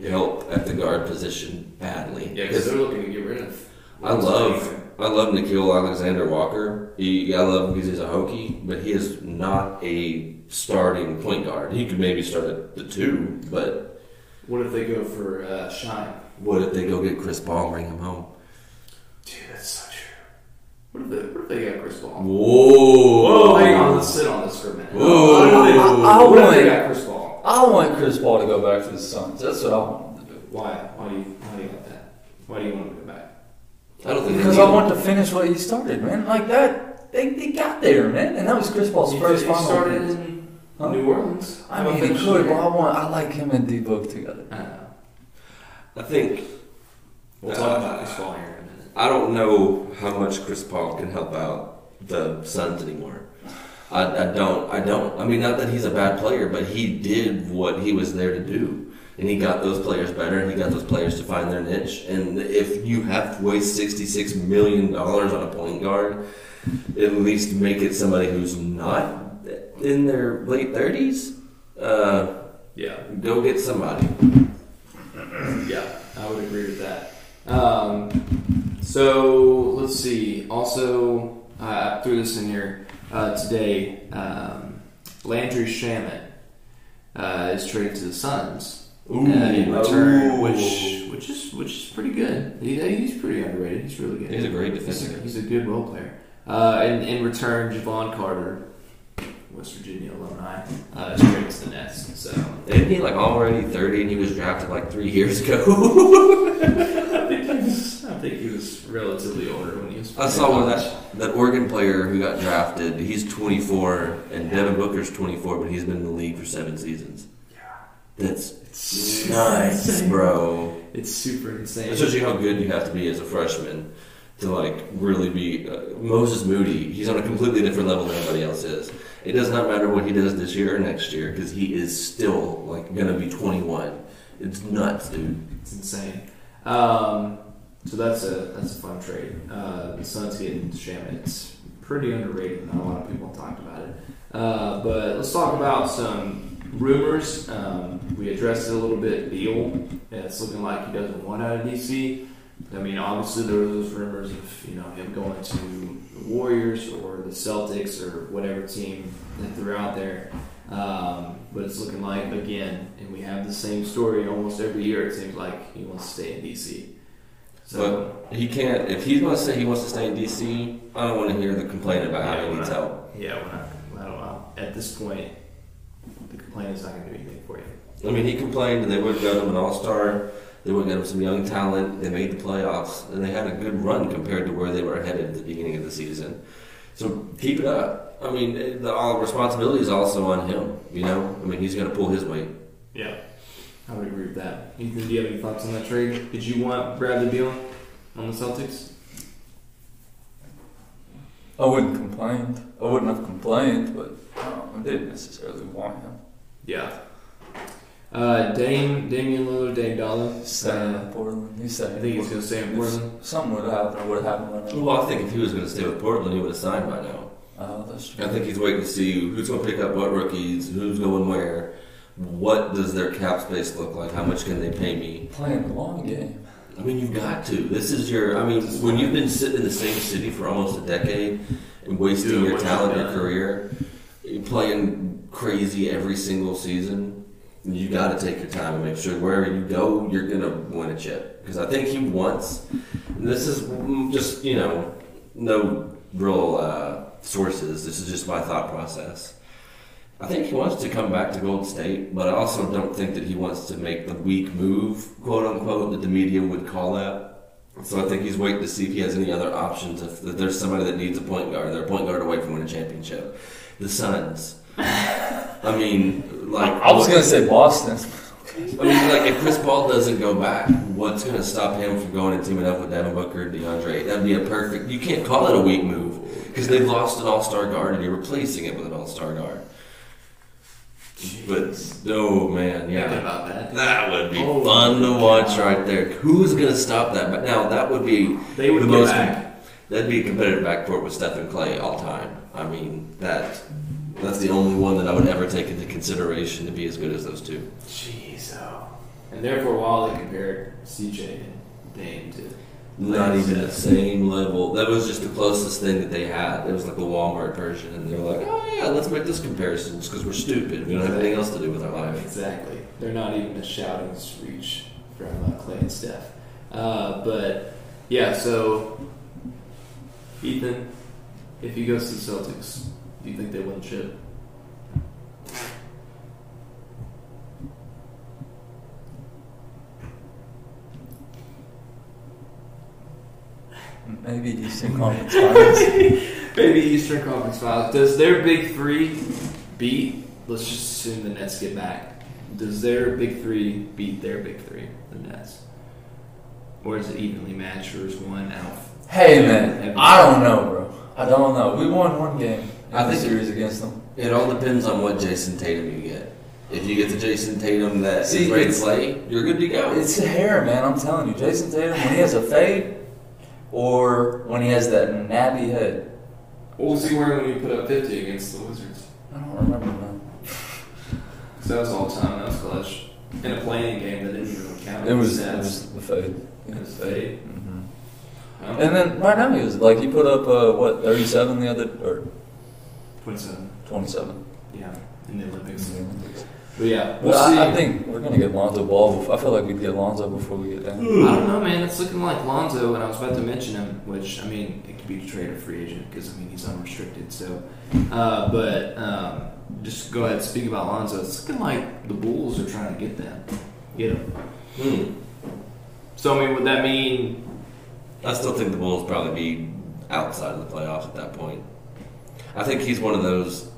B: help at the guard position badly.
A: Yeah, because they're looking to get rid of.
B: I love I love Nickeil Alexander Walker. He, I love him because he's a hokey, but he is not a starting point guard. He could maybe start at the two, but
A: What if they go for uh, Shine?
B: what if they go get Chris Paul and bring him home?
A: Dude, that's so true. What if they, what if they got Chris Paul?
B: Whoa!
A: Whoa, hang on, let's sit on this for a minute.
B: Whoa.
A: What if they,
C: I- I
A: what if they
C: want-
A: got Chris Paul?
C: I want Chris Paul to go back to the Suns. That's what I want him to do.
A: Why? Why do you why do you want that? Why do you want him to go back?
B: I don't think
C: Because I want to finish what he started, man. Like that, they, they got there, man, and that was Chris Paul's
A: He,
C: first
A: he
C: final.
A: started
C: appearance.
A: in
C: Huh?
A: New Orleans.
C: I mean, he could, but I want. I like him and D Book together.
A: I.
B: I think
A: We'll talk
B: Uh,
A: about Chris Paul here in a minute.
B: I don't know how much Chris Paul can help out the Suns anymore. I, I don't. I don't. I mean, not that he's a bad player, but he did what he was there to do, and he got those players better, and he got those players to find their niche. And if you have to waste sixty-six million dollars on a point guard, at least make it somebody who's not in their late thirties. Uh,
A: Yeah,
B: go get somebody.
A: yeah, I would agree with that. Um, so let's see. Also, uh, I threw this in here uh, today. Um, Landry Shamet uh, is traded to the Suns uh, in return,
B: Ooh.
A: which which is which is pretty good. good. He, he's pretty underrated. He's really good.
B: He's a great
A: He's a,
B: defender.
A: he's a good role player. Uh, and in return, Jevon Carter, West Virginia alumni, uh, is traded to the Nets. So
B: Isn't he like already 30 and he was drafted like three years ago?
A: I think he was. I think he was relatively older when he was.
B: I saw one that that Oregon player who got drafted. He's 24 and Devin Booker's 24, but he's been in the league for seven seasons. Yeah, that's
A: It's
B: nice,
A: insane.
B: bro.
A: It's super insane.
B: It shows you how good you have to be as a freshman to like really be. Uh, Moses Moody, he's on a completely different level than anybody else is. It does not matter what he does this year or next year because he is still like gonna be 21. It's nuts, dude.
A: It's insane. Um, so that's a that's a fun trade. Uh, the Suns getting Shamet. It's pretty underrated. Not a lot of people talked about it. Uh, but let's talk about some rumors. Um, we addressed it a little bit. Beal. Yeah, it's looking like he doesn't want out of DC. I mean, obviously there were those rumors of you know him going to Warriors or the Celtics or whatever team that they're out there. Um, but it's looking like again, and we have the same story almost every year. It seems like he wants to stay in DC. So
B: But he can't. If he's going to say he wants to stay in DC, I don't want to hear the complaint about how
A: Yeah,
B: he
A: we're
B: needs help.
A: yeah, we're not, I don't know. At this point, the complaint is not going to do anything for you.
B: I mean, he complained and they would have got him an All Star. They went get him some young talent. They made the playoffs, and they had a good run compared to where they were headed at the beginning of the season. So keep it up. I mean, it- the all responsibility is also on him. You know, I mean, he's going to pull his weight.
A: Yeah, I would agree with that. Ethan, do you have any thoughts on that trade? Did you want Bradley Beal on the Celtics?
C: I wouldn't complain. I wouldn't have complained, but um, I didn't necessarily want him.
A: Yeah. Uh, Dame, Damian Lillard, Dame Dollar.
C: Staying
A: Uh,
C: in Portland. He's
A: I think he's going to stay in Portland.
C: If something would happen, or would happen right now.
B: Well, I think if he was going to stay with Portland, he would have signed by now.
C: Oh, that's true.
B: I think he's waiting to see who's going to pick up what rookies, who's going where, what does their cap space look like, how much can they pay me.
C: playing the long game.
B: I mean, you've got to. This is your. I mean, when you've been sitting in the same city for almost a decade and wasting
A: Doing
B: your talent,
A: you've
B: your career, playing crazy every single season. You got to take your time and make sure wherever you go, you're gonna win a chip. Because I think he wants. This is just you know, no real uh, sources. This is just my thought process. I think he wants to come back to Golden State, but I also don't think that he wants to make the weak move, quote unquote, that the media would call that. So I think he's waiting to see if he has any other options. If, if there's somebody that needs a point guard, they're a point guard away from winning a championship. The Suns. I mean, like
C: I was gonna say Boston.
B: I mean, like if Chris Paul doesn't go back, what's going to stop him from going and teaming up with Devin Booker and DeAndre? That'd be a perfect. You can't call it a weak move because they've lost an All Star guard and you're replacing it with an All Star guard. But oh man,
A: Thinking
B: yeah,
A: about that.
B: that would be
A: Oh,
B: fun to watch
A: God.
B: right there. Who's going to stop that? But now that would be
A: They would
B: the
A: get
B: most.
A: back.
B: That'd be a competitive backcourt with Steph and Clay all time. I mean that. That's the only one that I would ever take into consideration to be as good as those two.
A: Jeez, oh. And therefore, while they compared CJ and Dame to
B: Not even the same level. That was just the closest thing that they had. It was like the Walmart version, and they were like, "Oh yeah, let's make this comparison just because we're stupid. We don't have anything else to do with our life."
A: Exactly. They're not even a shouting's reach from uh, Clay and Steph. Uh, but yeah, so Ethan, if he goes to the Celtics, do you think they win the chip?
C: Maybe Eastern Conference Finals.
A: Maybe Eastern Conference Finals. Does their big three beat? Let's just assume the Nets get back. Does their big three beat their big three, the Nets, or is it evenly matched, or is one out?
C: Hey man, I don't know, bro. I don't know. We won one game in
B: I
C: the
B: think-
C: series against them.
B: It all depends on what Jayson Tatum you get. If you get the Jayson Tatum that
C: See,
B: is ready to play, you're good to go.
C: It's the hair, man. I'm telling you, Jayson Tatum when he has a fade, or when he has that nappy head.
A: What was he wearing when he put up 50 against the Wizards?
C: I don't remember, man.
A: Because that was all time. That was clutch. In a playing game that didn't even count.
C: It was,
A: Stats.
C: it was the fade.
A: It was fade.
C: hmm And then right now he was like he put up uh, what 37 the other or
A: 27.
C: 27
A: Yeah, in the Olympics. But yeah, we'll
C: Well,
A: see.
C: I, I think we're gonna get Lonzo Ball. Before, I feel like we'd get Lonzo before we get down.
A: I don't know, man. It's looking like Lonzo, and I was about to mention him, which I mean, it could be a trade or free agent because I mean he's unrestricted. So, uh, but um, just go ahead and speak about Lonzo. It's looking like the Bulls are trying to get them, get him.
B: Hmm.
A: So I mean, would that mean?
B: I still think the Bulls probably be outside of the playoffs at that point. I think he's one of those.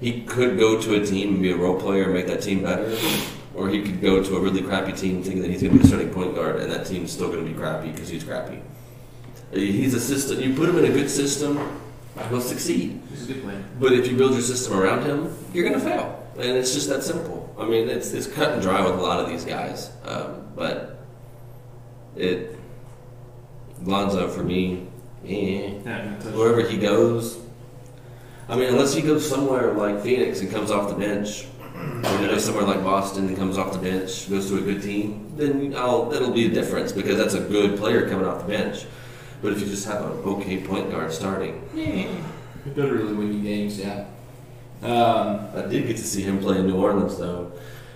B: He could go to a team and be a role player and make that team better, or he could go to a really crappy team thinking that he's going to be a starting point guard and that team's still going to be crappy because he's crappy. He's a system. You put him in a good system, he'll succeed.
A: He's a good player.
B: But if you build your system around him, you're going to fail, and it's just that simple. I mean, it's it's cut and dry with a lot of these guys, um, but it Lonzo for me, eh.
A: Yeah,
B: wherever he goes. I mean, unless he goes somewhere like Phoenix and comes off the bench, or he goes somewhere like Boston and comes off the bench, goes to a good team, then I'll, that'll be a difference because that's a good player coming off the bench. But if you just have an okay point guard starting,
A: He doesn't really win you games, yeah. Um,
B: I did get to see him play in New Orleans though,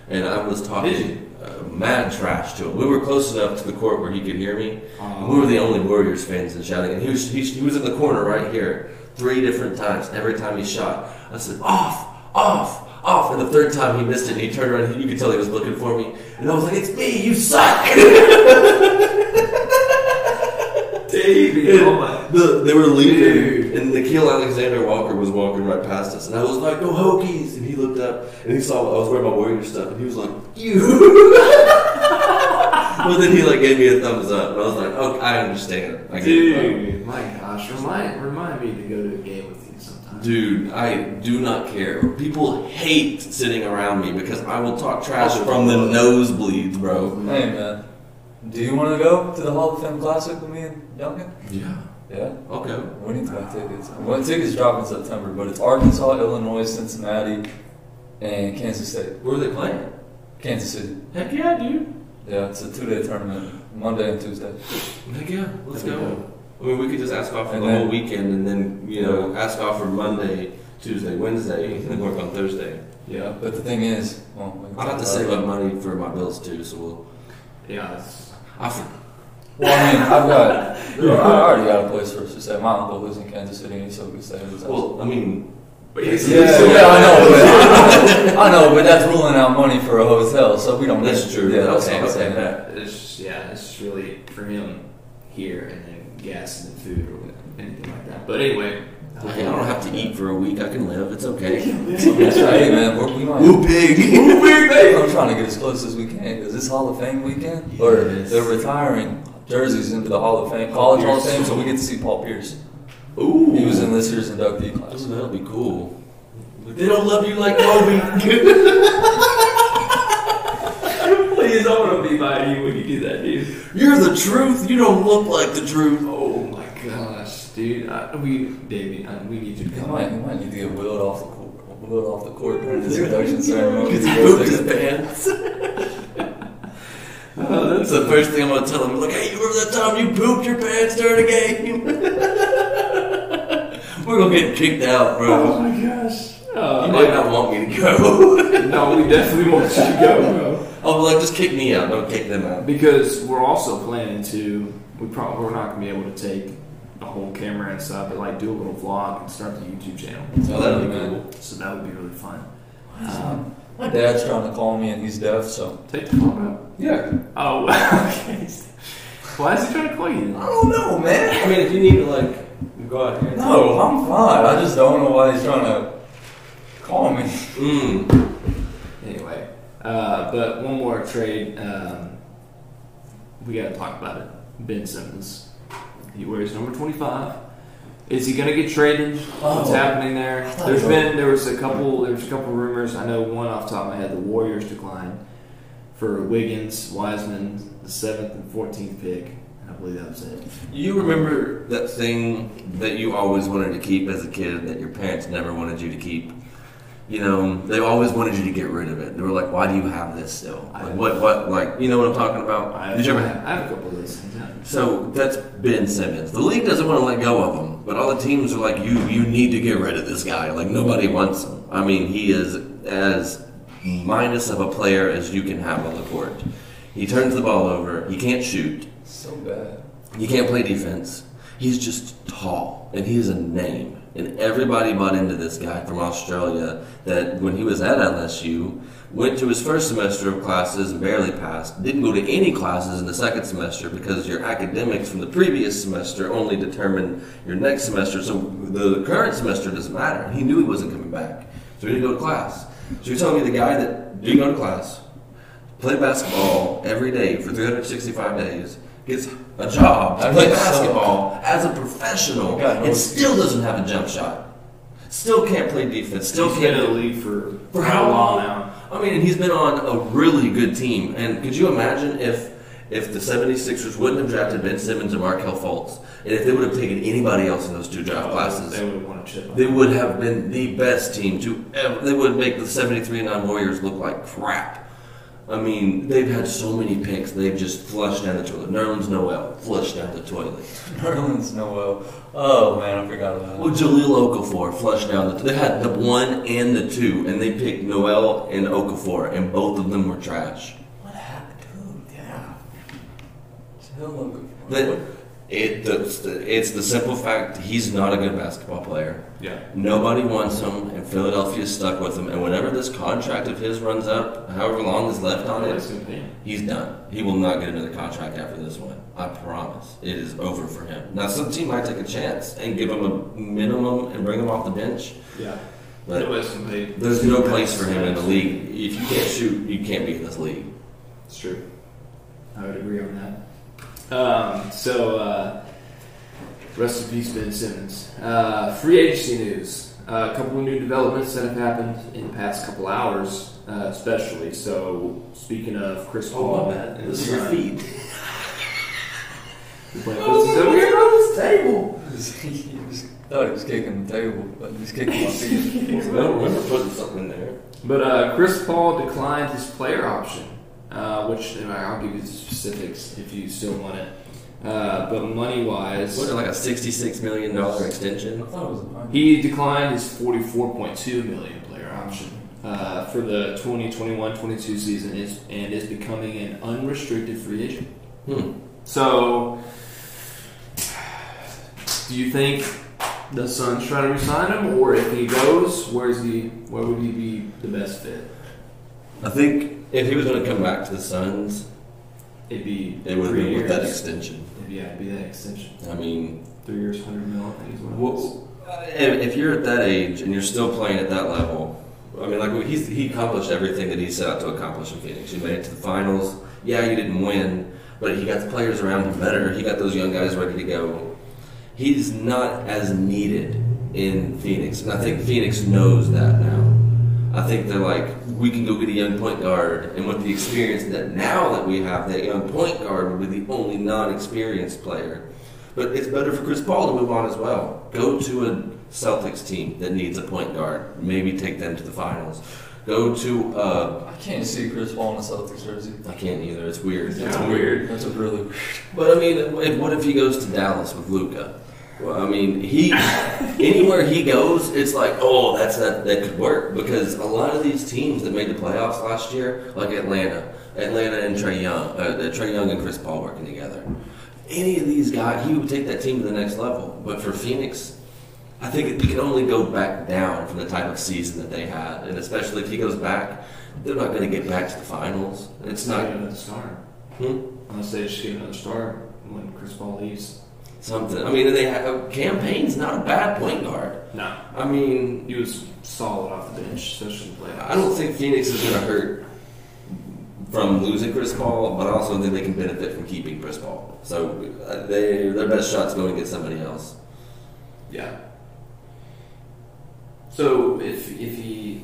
B: and I was talking uh, mad trash to him. We were close enough to the court where he could hear me.
A: um,
B: We were the only Warriors fans and shouting, and he was he, he was in the corner right here three different times. Every time he shot, I said off, off, off, and the third time he missed it. and He turned around, and you could tell he was looking for me, and I was like, "It's me, you suck."
A: Davey, oh my.
B: the, they were leaving, and Nickeil Alexander Walker was walking right past us, and I was like, "Go Hokies!" And he looked up, and he saw I was wearing my Warrior stuff, and he was like, "You." but then he like gave me a thumbs up, and I was like, "Okay, I understand." I get it, bro."
A: Dude, my gosh, remind remind me to go to a game with you sometime.
B: Dude, I do not care. People hate sitting around me because I will talk trash from the nosebleeds, bro.
C: Hey man, do you want to go to the Hall of Fame Classic with me and Duncan?
B: Yeah.
C: Yeah.
B: Okay.
C: We need to buy tickets. When tickets drop in September, but it's Arkansas, Illinois, Cincinnati, and Kansas State.
B: Where are they playing?
C: Kansas City.
B: Heck yeah, dude.
C: Yeah, it's a two-day tournament, Monday and Tuesday.
B: Heck yeah. Let's
A: That'd
B: go. I mean, we could just ask off for
C: And
B: the
C: then-
B: whole weekend and then, you know, ask off for Monday, Tuesday, Wednesday, and work on Thursday.
C: Yeah, but the thing is, well, we
B: I'll have to save up money for my bills too, so we'll.
A: Yeah, it's,
B: I'll for.
C: Well, I mean, I've got, I already got a place for us to stay. My uncle lives in Kansas City, and so we can stay at his
B: well, I mean,
A: but
C: Yeah, yeah, I know, but I know, but that's ruling out money for a hotel, so we don't.
B: that's
C: need-
B: true.
C: Yeah, that's
B: okay,
C: what I'm
B: okay,
C: saying.
B: that.
A: it's yeah, it's really for him here and then gas and food or anything like that. But anyway,
B: Hey, I don't have to eat for a week. I can live. It's okay.
C: That's right, hey, man. We're, we might.
B: Woo pig. Woo pig, baby.
C: I'm trying to get as close as we can. Is this Hall of Fame weekend? Or they're retiring jerseys into the Hall of Fame, College Hall of Fame, so we get to see Paul Pierce.
B: Ooh.
C: He was in this year's inductee
B: Ooh,
C: class.
B: that'll be cool. They don't love you like Kobe.
A: please, I want to be by you when you do that, dude.
B: You're the truth. You don't look like the truth.
A: Oh my gosh, dude, I, we, Davey, I, we need you to
C: He
A: come.
C: might, he might need to get wheeled off the court, wheeled off the court during his induction ceremony.
B: Because he pooped his pants. Oh, that's the first thing I'm gonna tell him. Like, hey, you remember that time you pooped your pants during a game? We're gonna get kicked out, bro.
A: Oh my gosh. Uh,
B: You might not want me to go.
A: no, we definitely want you to go, bro.
B: I'll be like, just kick me out. Don't kick them out.
A: Because we're also planning to, we probably we're not gonna be able to take a whole camera and stuff, but like do a little vlog and start the YouTube channel.
B: Oh, that'll be cool.
A: So that would be really fun. Um,
C: My dad's trying to call me and he's deaf, so
A: take the phone out.
B: Yeah.
A: Oh, okay. Why is he trying to call you?
C: I don't know, man.
B: I mean, if you need to like go out here.
C: No, I'm fine. I just don't know why he's trying to call me.
B: Mm.
A: Anyway, uh, but one more trade. Um, we got to talk about it. Ben Simmons. He wears number 25. Is he going to get traded? What's
C: Oh.
A: happening there?
C: thought
A: There's
C: so.
A: been there was a couple there was a couple rumors. I know one off the top of my head. The Warriors declined for Wiggins, Wiseman, the seventh and fourteenth pick. I believe that was it.
B: You remember that thing that you always wanted to keep as a kid that your parents never wanted you to keep? You know, they always wanted you to get rid of it. They were like, "Why do you have this still? Like, what? What? Like, you know what I'm talking about?
A: I have,
B: Did you ever
A: I
B: have?
A: have a couple of those yeah.
B: So that's Ben Simmons. The league doesn't want to let go of him, but all the teams are like, "You, you need to get rid of this guy. Like nobody wants him. I mean, he is as minus of a player as you can have on the court. He turns the ball over. He can't shoot.
C: So bad.
B: He can't play defense. He's just tall, and he is a name. And everybody bought into this guy from Australia that when he was at LSU, went to his first semester of classes and barely passed, didn't go to any classes in the second semester because your academics from the previous semester only determine your next semester. So the current semester doesn't matter. He knew he wasn't coming back, so he didn't go to class. So you're telling me the guy that didn't go to class, played basketball every day for 365 days, gets a job to
C: I
B: play
C: think so.
B: basketball as a professional, and still doesn't have a jump shot. Still can't play defense. Still
A: He's
B: can't
A: in the league for
B: for how
A: long now?
B: I mean, and he's been on a really good team. And could you imagine if if the 76ers wouldn't have drafted Ben Simmons and Markelle Fultz, and if they would have taken anybody else in those two draft oh, classes,
A: They would have won a chip.
B: they would have been the best team to ever. They would make the 73 and 9 Warriors look like crap. I mean, they've had so many picks, they've just flushed down the toilet. Nerlens Noel, flushed down the toilet.
C: Nerlens Noel. Oh man, I forgot about
B: Well,
C: that.
B: Jahlil Okafor flushed down the. They had the one and the two, and they picked Noel and Okafor, and both of them were trash.
C: What happened, dude? Yeah. Still looking for
B: That it, the, it's the simple fact he's not a good basketball player.
A: Yeah.
B: Nobody wants him, and Philadelphia's stuck with him. And whenever this contract of his runs up, however long is left on it,
A: gonna pay him.
B: he's done. He will not get another contract after this one. I promise. It is over for him. Now, some team might take a chance and give him a minimum and bring him off the bench,
A: Yeah.
B: but
A: Nobody's gonna pay.
B: There's no place for him in the league. If you can't shoot, you can't be in this league.
A: It's true. I would agree on that. Um, so, uh, rest in peace, Ben Simmons. Uh, free agency news. Uh, a couple of new developments that have happened in the past couple hours, uh, especially. So, speaking of Chris Paul, and
B: This
A: his
B: is your
A: son-
B: feed.
A: You playing pussies over here?
B: on this table.
C: he thought he was kicking the table, but he's kicking my feet.
B: I don't remember putting something there.
A: But uh, Chris Paul declined his player option, uh, which and I'll give you the specifics if you still want it. Uh, but money wise,
B: Was it like a sixty-six million dollar extension?
C: I thought it was a hundred.
A: He declined his 44.2 million player option uh, for the 2021-22 season is, and is becoming an unrestricted free agent.
B: Hmm.
A: So, do you think the Suns try to resign him, or if he goes, where's he? Where would he be the best fit?
B: I think if he was going to come back to the Suns,
A: It'd be
B: it would be with that extension.
A: It'd, yeah, it'd be that extension.
B: I mean,
A: Three years, hundred mil. I think is what.
B: Well, uh, if if you're at that age and you're still playing at that level, I mean, like he's, he accomplished everything that he set out to accomplish in Phoenix. He made it to the finals. Yeah, you didn't win, but he got the players around him better. He got those young guys ready to go. He's not as needed in Phoenix, and I think Phoenix knows that now. I think they're like, we can go get a young point guard, and with the experience that now that we have, that young point guard would be the only non-experienced player. But it's better for Chris Paul to move on as well. Go to a Celtics team that needs a point guard. Maybe take them to the finals. Go to uh,
C: I can't see Chris Paul in a Celtics jersey.
B: I can't either. It's weird.
A: Yeah.
B: It's
A: weird.
C: That's a really weird.
B: But I mean, what if he goes to Dallas with Luka? Well, I mean, he anywhere he goes, it's like, oh, that's that that could work because a lot of these teams that made the playoffs last year, like Atlanta, Atlanta and Trae Young, uh, Trae Young and Chris Paul working together. Any of these guys, he would take that team to the next level. But for Phoenix, I think it, it can only go back down from the type of season that they had, and especially if he goes back, they're not going to get back to the finals. It's
A: not
B: not.
A: another star.
B: Hmm?
A: Unless they just get another star when Chris Paul leaves.
B: Something. I mean, they have Cam Payne's not a bad point guard.
A: No,
B: I mean,
A: he was solid off the bench, especially playoffs.
B: I don't think Phoenix is going to hurt from losing Chris Paul, but I also think they can benefit from keeping Chris Paul. So uh, they their best shot's going to get somebody else.
A: Yeah. So if if he,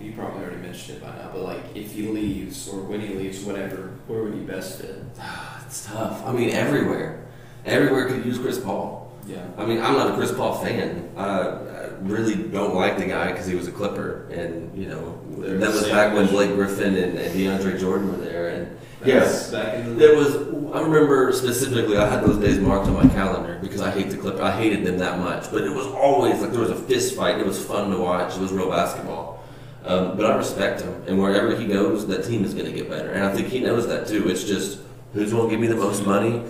A: you probably already mentioned it by now, but like if he leaves or when he leaves, whatever, where would he best fit?
B: It's tough. I mean, everywhere, everywhere could use Chris Paul.
A: Yeah.
B: I mean, I'm not a Chris Paul fan. I, I really don't like the guy because he was a Clipper, and you know that was back when Blake Griffin and, and DeAndre Jordan were there, and
A: Yes. Back in the
B: There was. I remember specifically. I had those days marked on my calendar because I hate the Clippers. I hated them that much. But it was always like there was a fist fight. It was fun to watch. It was real basketball. Um, but I respect him, and wherever he goes, that team is going to get better. And I think he knows that too. It's just who's going to give me the most money,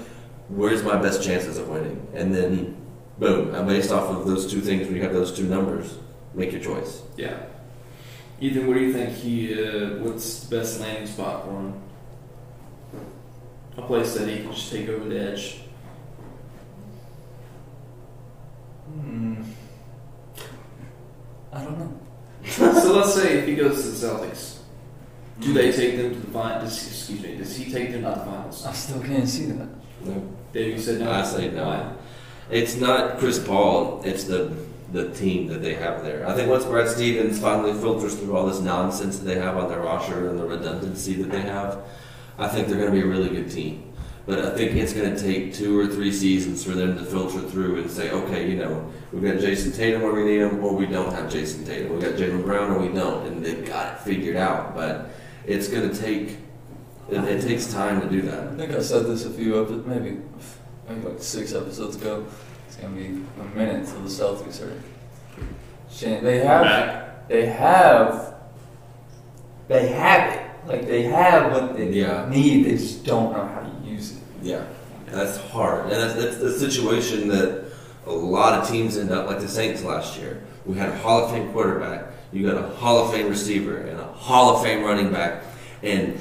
B: where's my best chances of winning, and then boom, and based off of those two things, when you have those two numbers, make your choice.
A: Yeah. Ethan, what do you think he? Uh, what's the best landing spot for him? A place that he can just take over the edge.
C: Mm. I don't know.
A: so let's say if he goes to the Celtics, do they take them to the finals? Excuse me. Does he take them to the finals?
C: I still can't see that.
B: No.
A: Dave, you said no.
B: I say no. It's not Chris Paul. It's the the team that they have there. I think once Brad Stevens finally filters through all this nonsense that they have on their roster and the redundancy that they have, I think they're going to be a really good team. But I think it's going to take two or three seasons for them to filter through and say, okay, you know, we've got Jayson Tatum where we need him, or we don't have Jayson Tatum. We've got Jaylen Brown or we don't, and they've got it figured out. But it's going to take it, it takes time to do that.
C: I think I said this a few episodes, maybe, maybe like six episodes ago. It's gonna be a minute till the Celtics are. Shan- They have, they have, they have it. Like they have what they
B: Yeah.
C: need. They just don't know how to use it.
B: Yeah, that's hard, and that's, that's the situation that a lot of teams end up like the Saints last year. We had a Hall of Fame quarterback, you got a Hall of Fame receiver, and a Hall of Fame running back, and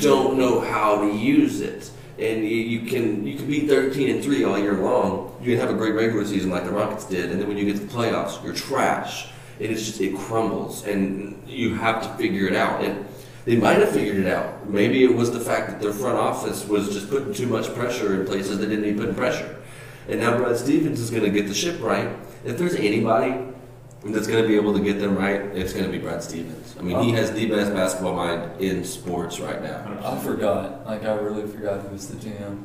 B: don't know how to use it. And you, you can you can be 13 and three all year long. You can have a great regular season like the Rockets did, and then when you get to the playoffs, you're trash. And it's just it crumbles, and you have to figure it out. And they might have figured it out. Maybe it was the fact that their front office was just putting too much pressure in places they didn't need putting pressure. And now Brad Stevens is going to get the ship right. If there's anybody that's going to be able to get them right, it's going to be Brad Stevens. I mean, he has the best basketball mind in sports right now.
C: I forgot. Like I really forgot he was the GM.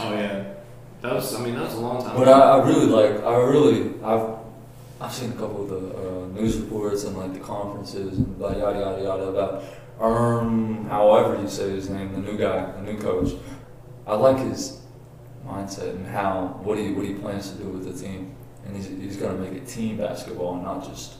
A: Oh yeah. That was. I mean, that was a long time.
C: But I, I really like. I really. I've. I've seen a couple of the uh, news reports and like the conferences and blah, yada yada yada about um however you say his name, the new guy, the new coach. I like his mindset and how what he what he plans to do with the team, and he's he's gonna make it team basketball and not just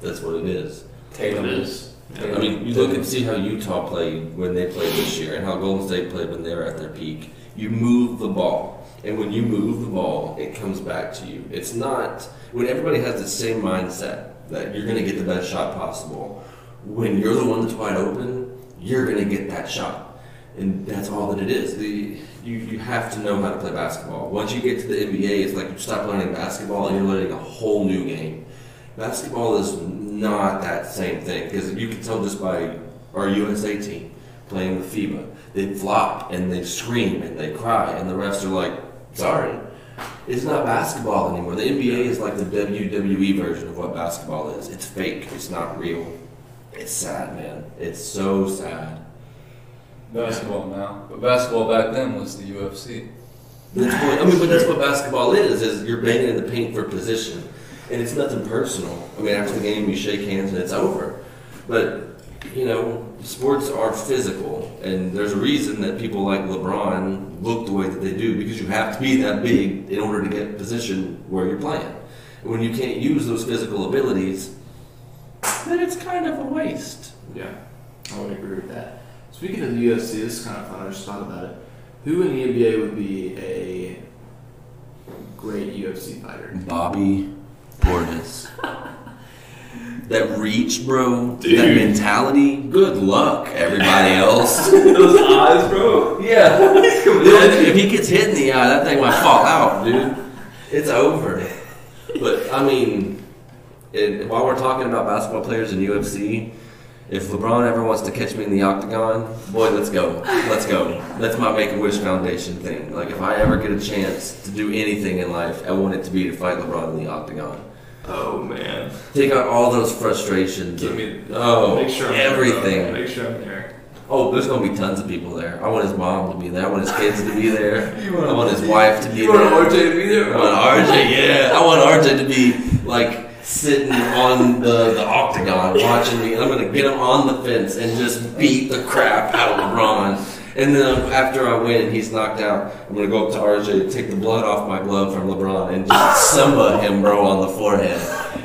B: That's what it is.
C: Tatum.
A: It is.
C: Tatum.
B: I mean, you look and see how Utah played when they played this year and how Golden State played when they were at their peak. You move the ball. And when you move the ball, it comes back to you. It's not, when everybody has the same mindset that you're going to get the best shot possible, when you're the one that's wide open, you're going to get that shot. And that's all that it is. The, you, you have to know how to play basketball. Once you get to the NBA, it's like you stop learning basketball and you're learning a whole new game. Basketball is not that same thing because you can tell just by our USA team playing with FIBA. They flop and they scream and they cry, and the refs are like, sorry. It's not basketball anymore. The NBA is like the WWE version of what basketball is. It's fake, it's not real. It's sad, man. It's so sad.
C: Basketball now, but basketball back then was the UFC.
B: That's what, I mean, but that's what basketball is, is you're banging in the paint for position. And it's nothing personal. I mean, after the game, you shake hands and it's over. But, you know, sports are physical. And there's a reason that people like LeBron look the way that they do because you have to be that big in order to get position where you're playing. When you can't use those physical abilities, then it's kind of a waste.
A: Yeah, I would agree with that. Speaking of the UFC, this is kind of fun. I just thought about it. Who in the NBA would be a great UFC fighter?
B: Bobby Portis. that reach, bro. That mentality. Good luck, everybody else.
A: Those eyes, bro.
B: yeah. Dude, if he gets hit in the eye, that thing might fall out, dude. It's over. But I mean, it, while we're talking about basketball players in UFC, if LeBron ever wants to catch me in the octagon, boy, let's go. Let's go. That's my Make a Wish Foundation thing. Like, if I ever get a chance to do anything in life, I want it to be to fight LeBron in the octagon.
A: Oh man.
B: Take out all those frustrations.
A: Give me.
B: oh,
A: Make sure I'm there,
B: everything.
A: Make sure I'm there.
B: Oh, there's gonna be tons of people there. I want his mom to be there. I want his kids to be there. I want his wife to be
A: You
B: there.
A: want RJ to be there?
B: I want RJ, yeah. I want RJ to be like sitting on the, the octagon watching me. And I'm gonna get him on the fence and just beat the crap out of LeBron. And then after I win and he's knocked out, I'm gonna go up to RJ, take the blood off my glove from LeBron, and just Simba him, bro, on the forehead.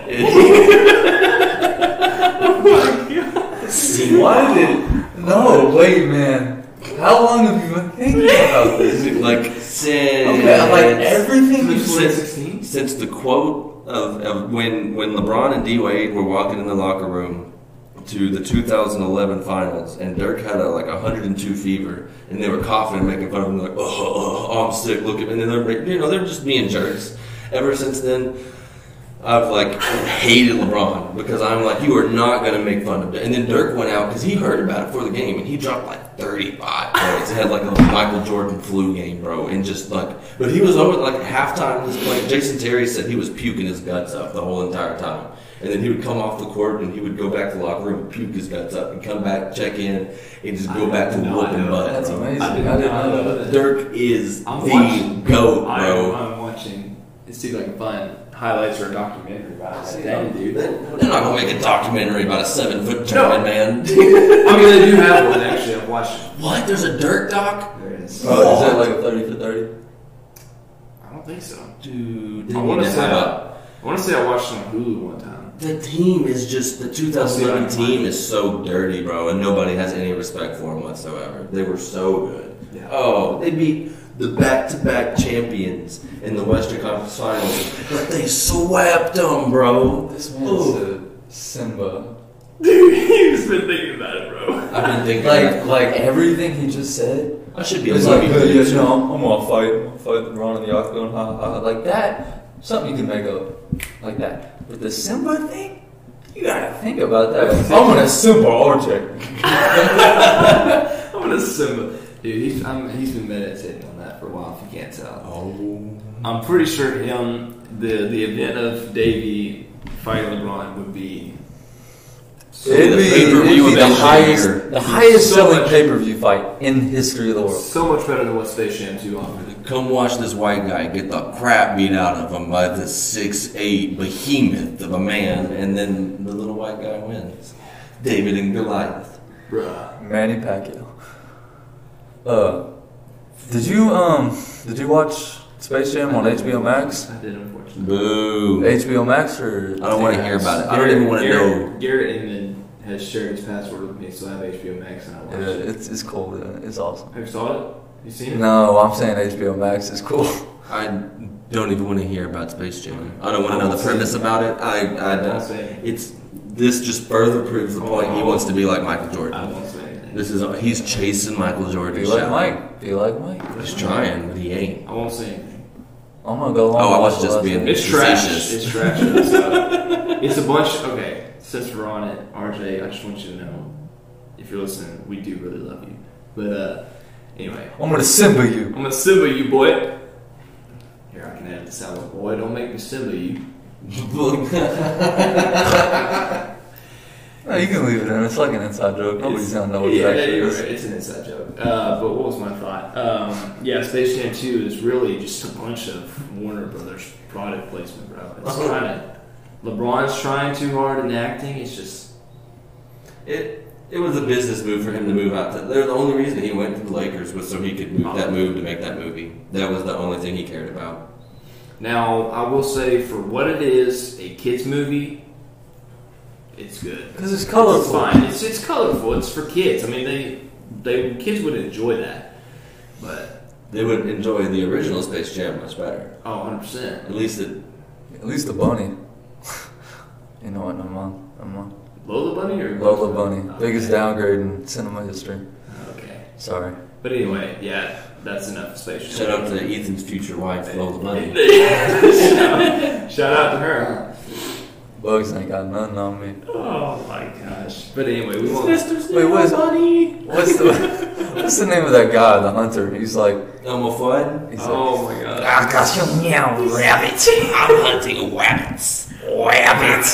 B: seen
C: Why did? No, wait, man. How long have you been thinking about this?
B: like since
C: Okay, like everything
A: Since
C: said.
A: 2016?
B: since the quote of, of when when LeBron and D Wade were walking in the locker room to the 2011 finals, and Dirk had a, like 102 fever, and they were coughing and making fun of him, like, oh, oh, oh, I'm sick, look at me, and then they're you know they're just being jerks. Ever since then. I've like hated LeBron because I'm like, you are not gonna make fun of it. And then Dirk went out because he heard about it before the game and he dropped like 35 points. He had like a Michael Jordan flu game, bro, and just like, but he was over like at halftime. He was playing. Jason Terry said he was puking his guts up the whole entire time. And then he would come off the court and he would go back to the locker room and puke his guts up and come back, check in, and just go back to
A: No, I
B: whooping butt.
C: That's
B: bro.
C: amazing.
A: I
C: I,
A: did
C: didn't
A: not
C: know
A: know
C: that.
A: that.
B: Dirk is
A: I'm
B: the
A: watching.
B: goat,
A: I,
B: bro.
A: I'm watching. It seems like a fun highlights or a documentary about
C: See,
A: it. Dang, dude.
B: They're not gonna make a documentary about a seven foot German man.
A: I mean, they do have one actually. I've watched it.
B: what? There's a Dirk doc?
A: There is. it is.
C: Oh, is that like a 30 for 30?
A: I don't think so.
B: Dude,
A: I want
B: to
A: to say
B: have
A: I,
B: a-
A: I want to say I watched it on Hulu one time.
B: The team is just the 2011 team is so dirty, bro, and nobody has any respect for them whatsoever. They were so good.
A: Yeah.
B: Oh, they beat the back-to-back champions in the Western Conference Finals, but they swept them, bro.
C: This man a Simba.
A: Dude, he's been thinking about it, bro.
B: I've been thinking,
C: Like, like everything he just said.
B: I should be a
C: It's like,
B: movie
C: hey, yeah,
B: producer.
C: no, I'm, I'm gonna fight. I'm gonna fight LeBron in the octagon. Ha, ha, ha. Like that, something you can make up like that. But the Simba thing, you gotta think about that. I'm gonna Simba RJ.
A: I'm gonna Simba. Dude, he's, I'm, he's been meditating on that for a while, if you can't tell.
B: Oh,
A: I'm pretty sure him, the, the event of Davey fighting LeBron would be.
C: It'd be, it'd be the highest,
B: here.
C: the highest
A: So
C: selling pay per view fight in history of the world.
A: So much better than what Space Jam 2 offered.
B: come watch this white guy get the crap beat out of him by this six eight behemoth of a man, and then the little white guy wins. David and Goliath.
A: Bruh.
C: Manny Pacquiao. Uh, did you um did you watch Space Jam on HBO Max?
A: I did, unfortunately.
B: Boo.
C: HBO Max or?
B: I don't want to hear about it. I don't even want to know.
A: Garrett, Garrett Inman has shared his password with me, so I have HBO Max and I watched
C: Yeah,
A: it.
C: it's it's cool. Yeah. It's awesome.
A: Have you saw it? You seen it?
C: No, I'm saying HBO Max is cool.
B: I don't even want to hear about Space Jam. I don't want to know the premise about it. I, I
A: I
B: don't.
A: say.
B: It's this just further proves the point. He wants to be like Michael
A: I
B: Jordan.
A: won't say anything.
B: This is he's chasing Michael Jordan.
C: Be like Mike. Be like Mike.
B: He's trying, but he ain't.
A: I won't say anything.
C: I'm gonna go home.
B: Oh, I was just
C: last
B: being-
C: one.
A: It's trash. It's trash. It's, uh, it's a bunch. Okay, since we're on it, RJ, I just want you to know, if you're listening, we do really love you. But uh, anyway,
C: I'm gonna Simba you.
A: I'm gonna Simba you, boy. Here, I can edit this out. Boy, don't make me Simba you.
C: No, you can leave it in. It's like an inside joke. Nobody's gonna know what
A: yeah,
C: it actually
A: you're
C: is.
A: right. It's an inside joke. Uh, but what was my thought? Um, yeah, Space Jam 2 is really just a bunch of Warner Brothers product placement, bro. It's
B: Uh-huh.
A: kind of LeBron's trying too hard in acting. It's just
B: It it was a business move for him to move out. To, the only reason he went to the Lakers was so he could move that move to make that movie. That was the only thing he cared about.
A: now. I will say, for what it is, a kids movie. It's good.
C: Because it's colorful.
A: It's
C: colorful.
A: fine. It's it's colorful. It's for kids. I mean, they they kids would enjoy that. But
B: They would enjoy the original Space Jam much better.
A: oh, 100 percent.
B: At least it.
C: At least the bunny. you know what? I'm on. I'm on.
A: Lola Bunny or
C: Lola Bunny.
A: Okay.
C: Biggest downgrade in cinema history.
A: Okay.
C: Sorry.
A: But anyway, yeah, that's enough Space Jam.
B: Shout out to Ethan's future wife, Lola Bunny.
A: shout, shout out to her.
C: Bugs ain't got nothing on me.
A: Oh my gosh. But anyway, we won't.
C: Wait, what's, what's the what's the name of that guy, the hunter? He's like,
B: Elmo Fudd?
C: he's like
A: Oh my god.
C: I got you meow rabbit.
B: I'm hunting rabbits.
C: Rabbit.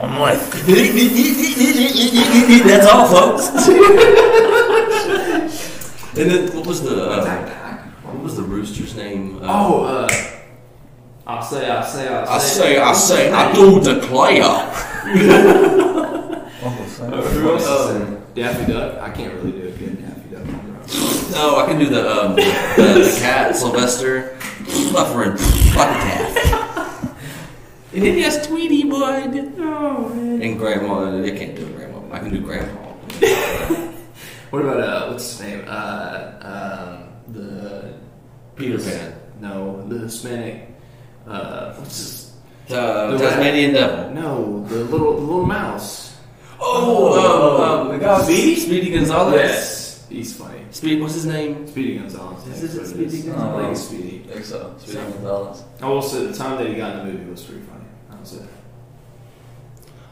C: I'm with.
B: That's all, folks. and then what was the uh, what was the rooster's name? Uh,
A: Oh, uh. I'll say, I'll say, I'll
B: I
A: say.
B: say, I say, I do declare.
C: Uncle Sam.
A: Uh, who else is
B: Um.
A: Daffy Duck? I can't really do a good Daffy Duck. bro.
B: No, I can do the um, the, the cat Sylvester Fluffer cat. And then yes, Tweety Bud.
A: Oh man.
B: And Grandma, they can't do Grandma. I can do Grandpa.
A: What about uh, what's his name? Uh, um, the
B: Peter Pan.
A: no, the Hispanic. Uh, what's his?
B: Uh,
A: The
B: Tasmanian Devil.
A: No, the little the little mouse.
B: Oh, um, um,
C: the guy-
B: Speedy? Speedy Gonzales.
A: Yes, he's funny.
B: Speed, what's his name?
A: Speedy Gonzales.
B: Is it Speedy.
C: Gonzales?
A: I think Speedy.
C: I think so. Speedy
A: So-
C: Gonzales.
A: I will say the time that he got in the movie was pretty funny. That was it.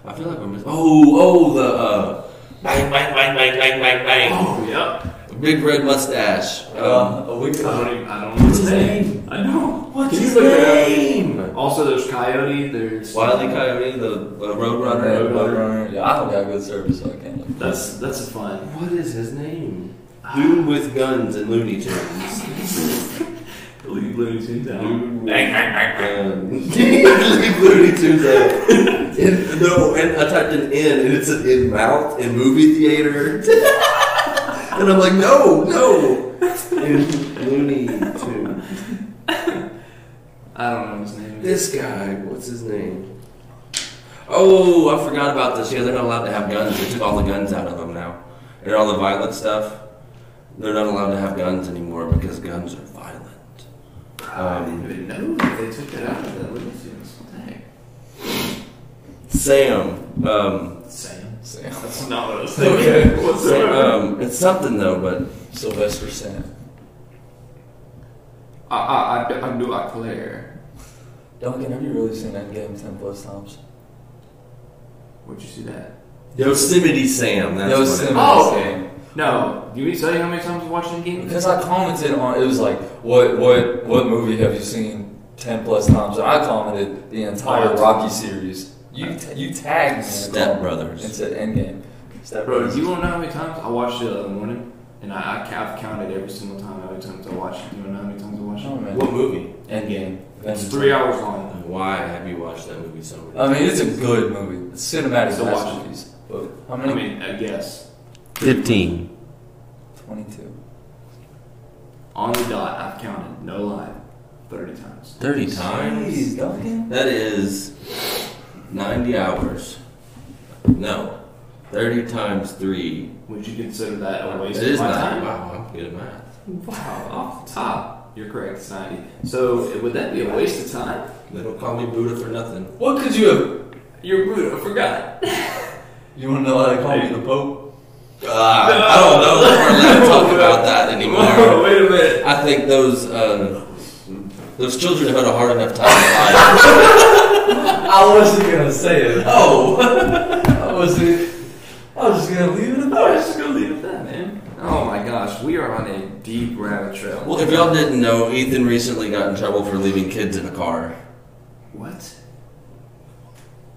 B: I feel like we're missing. Oh, oh, the uh, bang, bang, bang, bang, bang, bang, bang.
A: Oh, yep.
B: Big red mustache. Um,
C: Uh, a week
A: I don't
C: ago.
A: even. I don't know
B: What's his name?
A: I know.
B: what's
A: Can you
B: his
A: look it up?
B: name?
A: Also, there's Coyote. There's
B: Wiley Coyote, the uh, Roadrunner.
C: Roadrunner. Roadrunner. Yeah, I don't got good service, so I can't look.
A: That's that's a fun.
B: What is his name? Dude with guns and Looney Tunes.
A: Leave Looney Tunes out.
B: Dude bang, bang, bang, bang. Leave Looney Tunes out. And- no, and I typed an N and it's an in mouth in movie theater. And I'm like, no, no. Looney Tunes.
A: I don't know his name.
B: This guy, what's his name? Oh, I forgot about this. Yeah, they're not allowed to have guns. They took all the guns out of them now. And all the violent stuff. They're not allowed to have guns anymore because guns are violent.
A: I didn't even know that they took that out of the Looney Tunes. What the heck?
B: Sam. Um,
A: Sam.
C: Sam.
A: That's not what I was
C: Okay.
A: thinking.
B: Sam
A: Whatsoever.
B: um, it's something though, but
C: Sylvester Sam.
A: I, I, I, I knew I Claire.
C: Duncan, have you really seen that game 10 plus times?
A: Where'd you see that?
B: Yosemite Sam. That's
C: Yosemite
B: what it
A: Oh!
C: Sam.
A: No. Do you mean tell you how many times I watched the game?
C: Because I commented on it was like, what what what movie have you seen ten plus times? And I commented the entire
A: Oh.
C: Rocky series. You ta- you tagged me in a
B: Step Brothers.
C: and said Endgame. Step
A: Bro,
C: Brothers.
A: do you want to know how many times I watched it the other morning? And I, I, have counted every single time how many times I watched it. Do you want to know how many times I watched it?
C: Oh man.
B: What movie?
C: Endgame.
A: It's three hours long.
B: Why have you watched that movie so many times?
C: I mean, it's a good movie. It's cinematic
A: So watch it.
C: masterpiece. But how
A: I
C: many?
A: mean, I guess.
B: 15.
C: Twenty-two.
A: On the dot, I've counted, no lie, 30 times.
B: 30 times?
C: Jeez, Duncan.
B: That is 90 hours. No. 30 times 3.
A: Would you consider that a waste
B: It is
A: of my
B: 90.
A: time?
B: Wow, I'm good at math.
A: Wow, off the top. You're correct, it's 90. So, would that be a waste of time?
B: They don't call me Buddha for nothing.
C: What could you have?
A: You're Buddha, I forgot.
C: You want to know why they call me the Pope?
B: Uh, I don't know if we're allowed to talk about that anymore.
A: wait a minute.
B: I think those uh, those children have had a hard enough time.
C: I wasn't gonna say it.
B: oh,
C: I wasn't. I was just gonna leave it at that.
A: I was just gonna leave it at that, man. Oh my gosh, we are on a deep rabbit trail.
B: well, if y'all didn't know, Ethan recently got in trouble for leaving kids in a car.
A: What?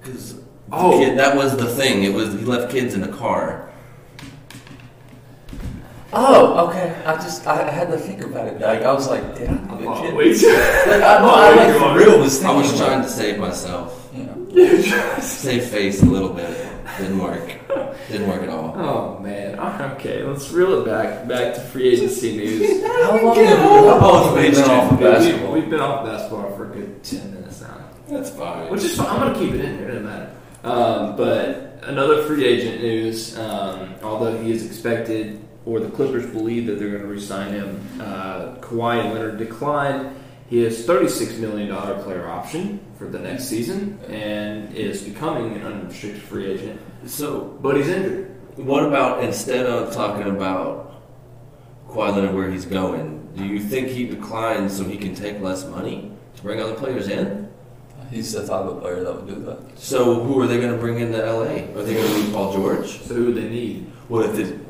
B: Because
A: Oh.
B: kid, that was the thing. It was he left kids in a car.
C: Oh, okay. I just I had to think about it. Like I was like, did I leave
A: Oh, wait.
C: Like, I, no, I like for real was
B: I
C: thinking.
B: was
C: about
B: trying to save myself,
C: Yeah.
B: save face a little bit. Didn't work. Didn't work at all.
A: Oh man. Okay, let's reel it back back to free agency news.
C: How long have we, how long have we been off of
A: We- we-
C: basketball?
A: We've been off basketball for a good ten minutes now.
B: That's fine.
A: Which is fine. I'm gonna keep it in here. It doesn't matter. Um, but another free agent news. Um, although he is expected, or the Clippers believe that they're going to re-sign him, uh, Kawhi Leonard declined his 36 million dollar player option for the next season and is becoming an unrestricted free agent.
B: so
A: But he's injured.
B: What about instead of talking about Kawhi Leonard where he's going, do you think he declines so he can take less money to bring other players in?
C: He's the type of player that would do that.
B: So who are they going to bring into LA? Are they going to leave Paul George?
A: So who would they need?
B: What if it's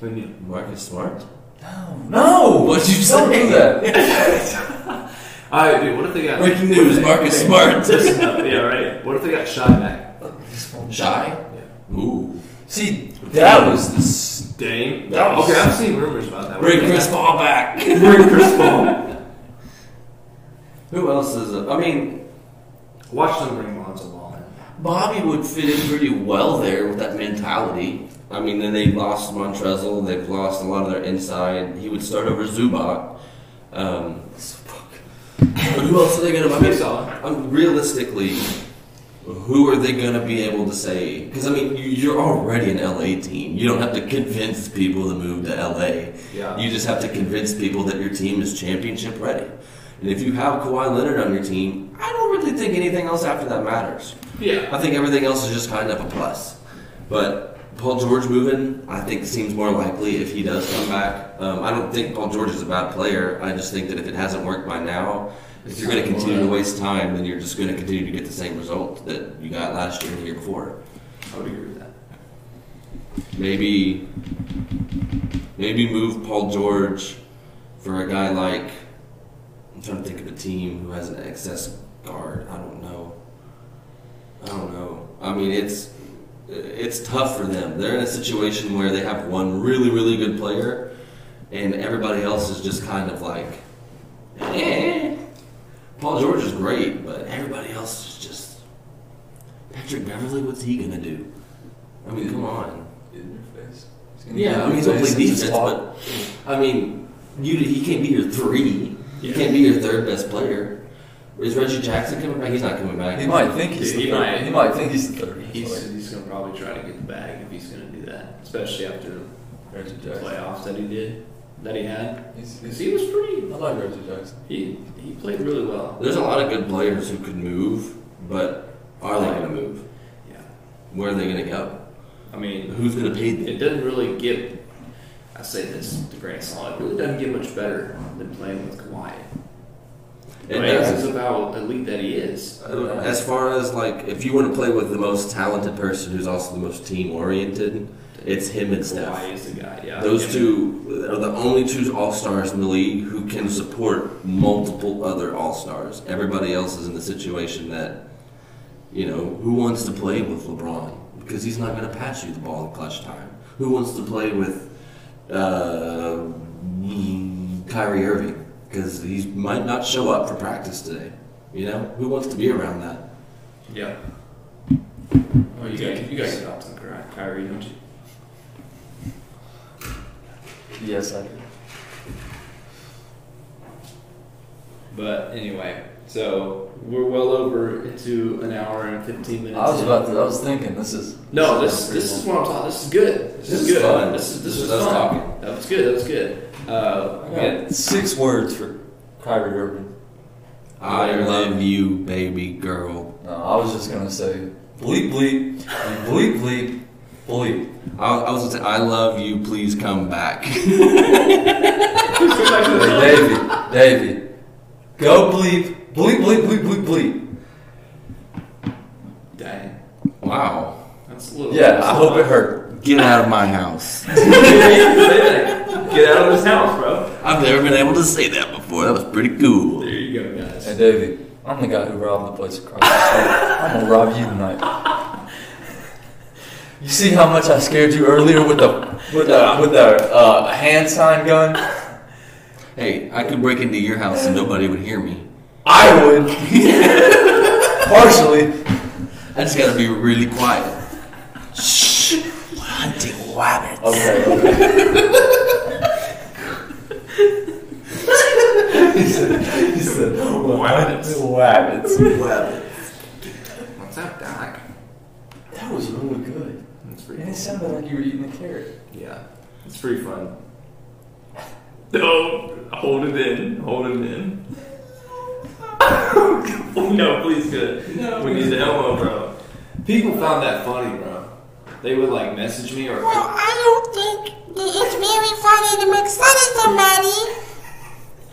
A: Who need?
B: Marcus Smart?
C: No, no.
B: What'd you
C: Don't
B: say?
C: do that.
A: Right, dude. What if they got
B: Breaking news: Marcus Smart.
A: yeah, right. What if they got Shai back?
B: Shai? Yeah. Ooh.
C: See, that was the. s-
A: Dame.
C: That was-
A: okay, I've seen rumors about that.
B: Bring Chris Paul back.
A: Bring Chris Paul.
B: Who else is? It? I mean,
A: Watch them bring Lonzo Ball in.
B: Bobby would fit in pretty well there with that mentality. I mean, then they lost Montrezl. They've lost a lot of their inside. He would start over Zubac. Um, but who else are they going to? I mean, realistically, who are they going to be able to say? Because I mean, you- you're already an LA team. You don't have to convince people to move to LA.
A: Yeah.
B: You just have to convince people that your team is championship ready. And if you have Kawhi Leonard on your team, I don't really think anything else after that matters.
A: Yeah.
B: I think everything else is just kind of a plus. But Paul George moving, I think seems more likely if he does come back. Um, I don't think Paul George is a bad player. I just think that if it hasn't worked by now, if you're going to continue to waste time, then you're just going to continue to get the same result that you got last year and the year before.
A: I would agree with that.
B: Maybe, maybe move Paul George for a guy like. I'm trying to think of a team who has an excess guard. I don't know. I don't know. I mean, it's it's tough for them. They're in a situation where they have one really, really good player, and everybody else is just kind of like, eh. Paul George is great, but everybody else is just Patrick Beverley. What's he gonna do? I mean, come on.
C: In your face. He's gonna
B: Yeah, I mean, he'll play
C: face in the
B: defense, but I mean, you he can't be your three. He can't be your third best player. Is Reggie Jackson coming back? He's not coming back.
C: he might think he's
A: He
C: the third.
A: might.
C: He might think he's the third.
A: He's,
C: Sorry.
A: he's going to probably try to get the bag if he's going to do that, especially after
C: Reggie
A: the
C: Jackson.
A: playoffs that he did, that he had.
C: He's,
A: Because
C: he's,
A: he was pretty.
C: I like Reggie Jackson.
A: He he played really well.
B: There's a lot of good players who could move, but are they going to move?
A: Yeah.
B: Where are they going to go?
A: I mean,
B: Who's going to pay them?
A: it doesn't really get. I say this to Grant Solid. It really doesn't get much better than playing with Kawhi.
B: It
A: Right? Because of how elite that he is.
B: As far as like, if you want to play with the most talented person who's also the most team oriented, it's him and Steph.
A: Kawhi is the guy. Yeah.
B: Those
A: Him-
B: two are the only two All Stars in the league who can support multiple other All Stars. Everybody else is in the situation that, you know, who wants to play with LeBron because he's not going to pass you the ball in clutch time. Who wants to play with uh, Kyrie Irving because he might not show up for practice today. You know, who wants to be around that?
A: Yeah. Well, you got you got your thoughts on Ky- Kyrie, don't you?
C: Yes, I do.
A: But anyway, so we're well over into an hour and fifteen minutes.
C: I was about to. I was thinking this is.
A: No,
C: is
A: this this is what I'm talking. This is good. This,
B: This
A: is
B: is
A: good.
B: fun.
A: This is this,
B: This
A: is
B: is us
A: fun.
B: talking.
A: That was good. That was good. Uh,
C: I
A: got-
C: got six words for Kyrie Irving.
B: I love you, baby girl.
C: No, I was just gonna say bleep bleep, bleep bleep, bleep.
B: I, I was gonna say, I love you. Please come back.
C: Hey, Davey, Davey, go bleep, bleep bleep bleep bleep bleep.
A: dang,
B: wow.
A: that's a little.
C: Yeah, I hope it hurt.
B: Get out of my house.
A: Get out of this house, bro.
B: I've never been able to say that before. That was pretty cool.
A: There you go, guys.
C: Hey, Davey, I'm the guy who robbed the place across the street. I'm gonna rob you tonight. You see how much I scared you earlier with the with the with the uh, hand sign gun?
B: Hey, I could break into your house and nobody would hear me.
C: I would. Partially.
B: I just gotta be really quiet. Shh. We're hunting rabbits.
C: Okay. okay. He said, he said,
A: Wabbits.
C: Wabbits.
A: What's that, Doc?
C: That was really good.
A: That's pretty.
C: And it
A: Cool.
C: sounded like you were eating a carrot.
A: Yeah, it's pretty fun. No, hold it in. Hold it in. no, please, good.
B: No,
A: we need the Elmo, bro. People found that funny, bro. They would like message me or.
E: Well, I don't think it's very funny to make fun of somebody.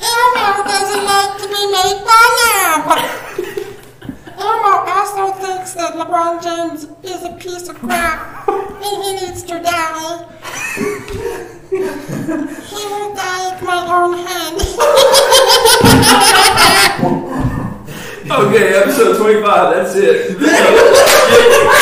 E: Elmo doesn't like to be made fun of. Elmo also thinks that LeBron James is a piece of crap and he needs to die. he will die at my own hand.
A: Okay, episode twenty-five. That's it.